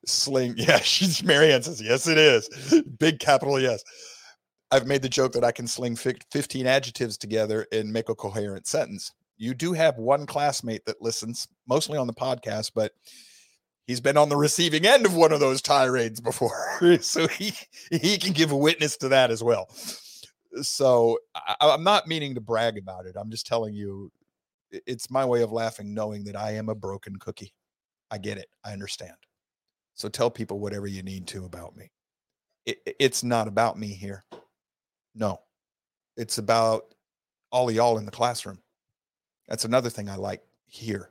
sling. Yeah, she's Marianne says, yes, it is. Big capital yes. I've made the joke that I can sling 15 adjectives together and make a coherent sentence. You do have one classmate that listens, mostly on the podcast, but he's been on the receiving end of one of those tirades before. so he he can give a witness to that as well. So I, I'm not meaning to brag about it. I'm just telling you it's my way of laughing knowing that I am a broken cookie. I get it. I understand. So tell people whatever you need to about me. It, it's not about me here. No, it's about all of y'all in the classroom. That's another thing I like here.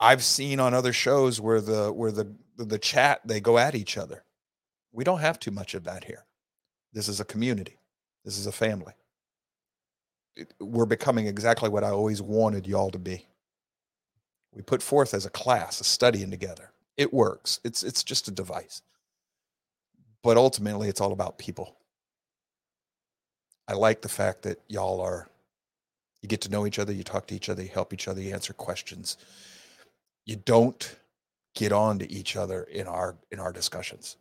I've seen on other shows where the where the the chat they go at each other. We don't have too much of that here. This is a community. This is a family. It, we're becoming exactly what I always wanted y'all to be. We put forth as a class, a studying together. It works. It's it's just a device. But ultimately it's all about people. I like the fact that y'all are you get to know each other, you talk to each other, you help each other, you answer questions. You don't get on to each other in our in our discussions.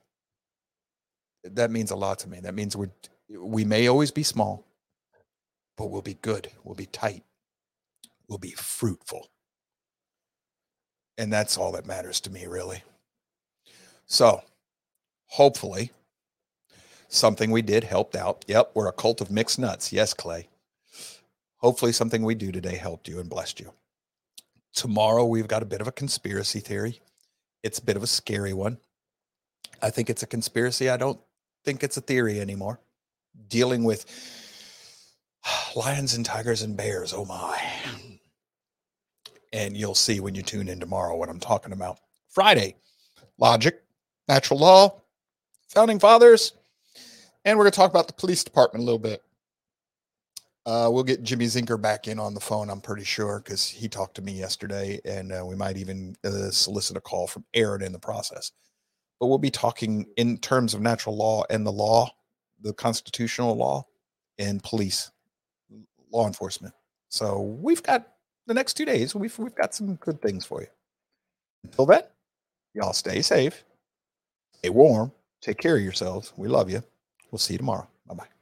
That means a lot to me. That means we're we may always be small, but we'll be good. We'll be tight. We'll be fruitful. And that's all that matters to me, really. So, hopefully, something we did helped out. Yep, we're a cult of mixed nuts. Yes, Clay. Hopefully, something we do today helped you and blessed you. Tomorrow, we've got a bit of a conspiracy theory. It's a bit of a scary one. I think it's a conspiracy. I don't think it's a theory anymore dealing with lions and tigers and bears. Oh my. And you'll see when you tune in tomorrow what I'm talking about. Friday, logic, natural law, founding fathers, and we're going to talk about the police department a little bit. Uh, we'll get Jimmy Zinker back in on the phone, I'm pretty sure, because he talked to me yesterday, and uh, we might even uh, solicit a call from Aaron in the process. But we'll be talking in terms of natural law and the law the constitutional law and police law enforcement. So we've got the next two days. We've we've got some good things for you. Until then, y'all stay safe, stay warm, take care of yourselves. We love you. We'll see you tomorrow. Bye bye.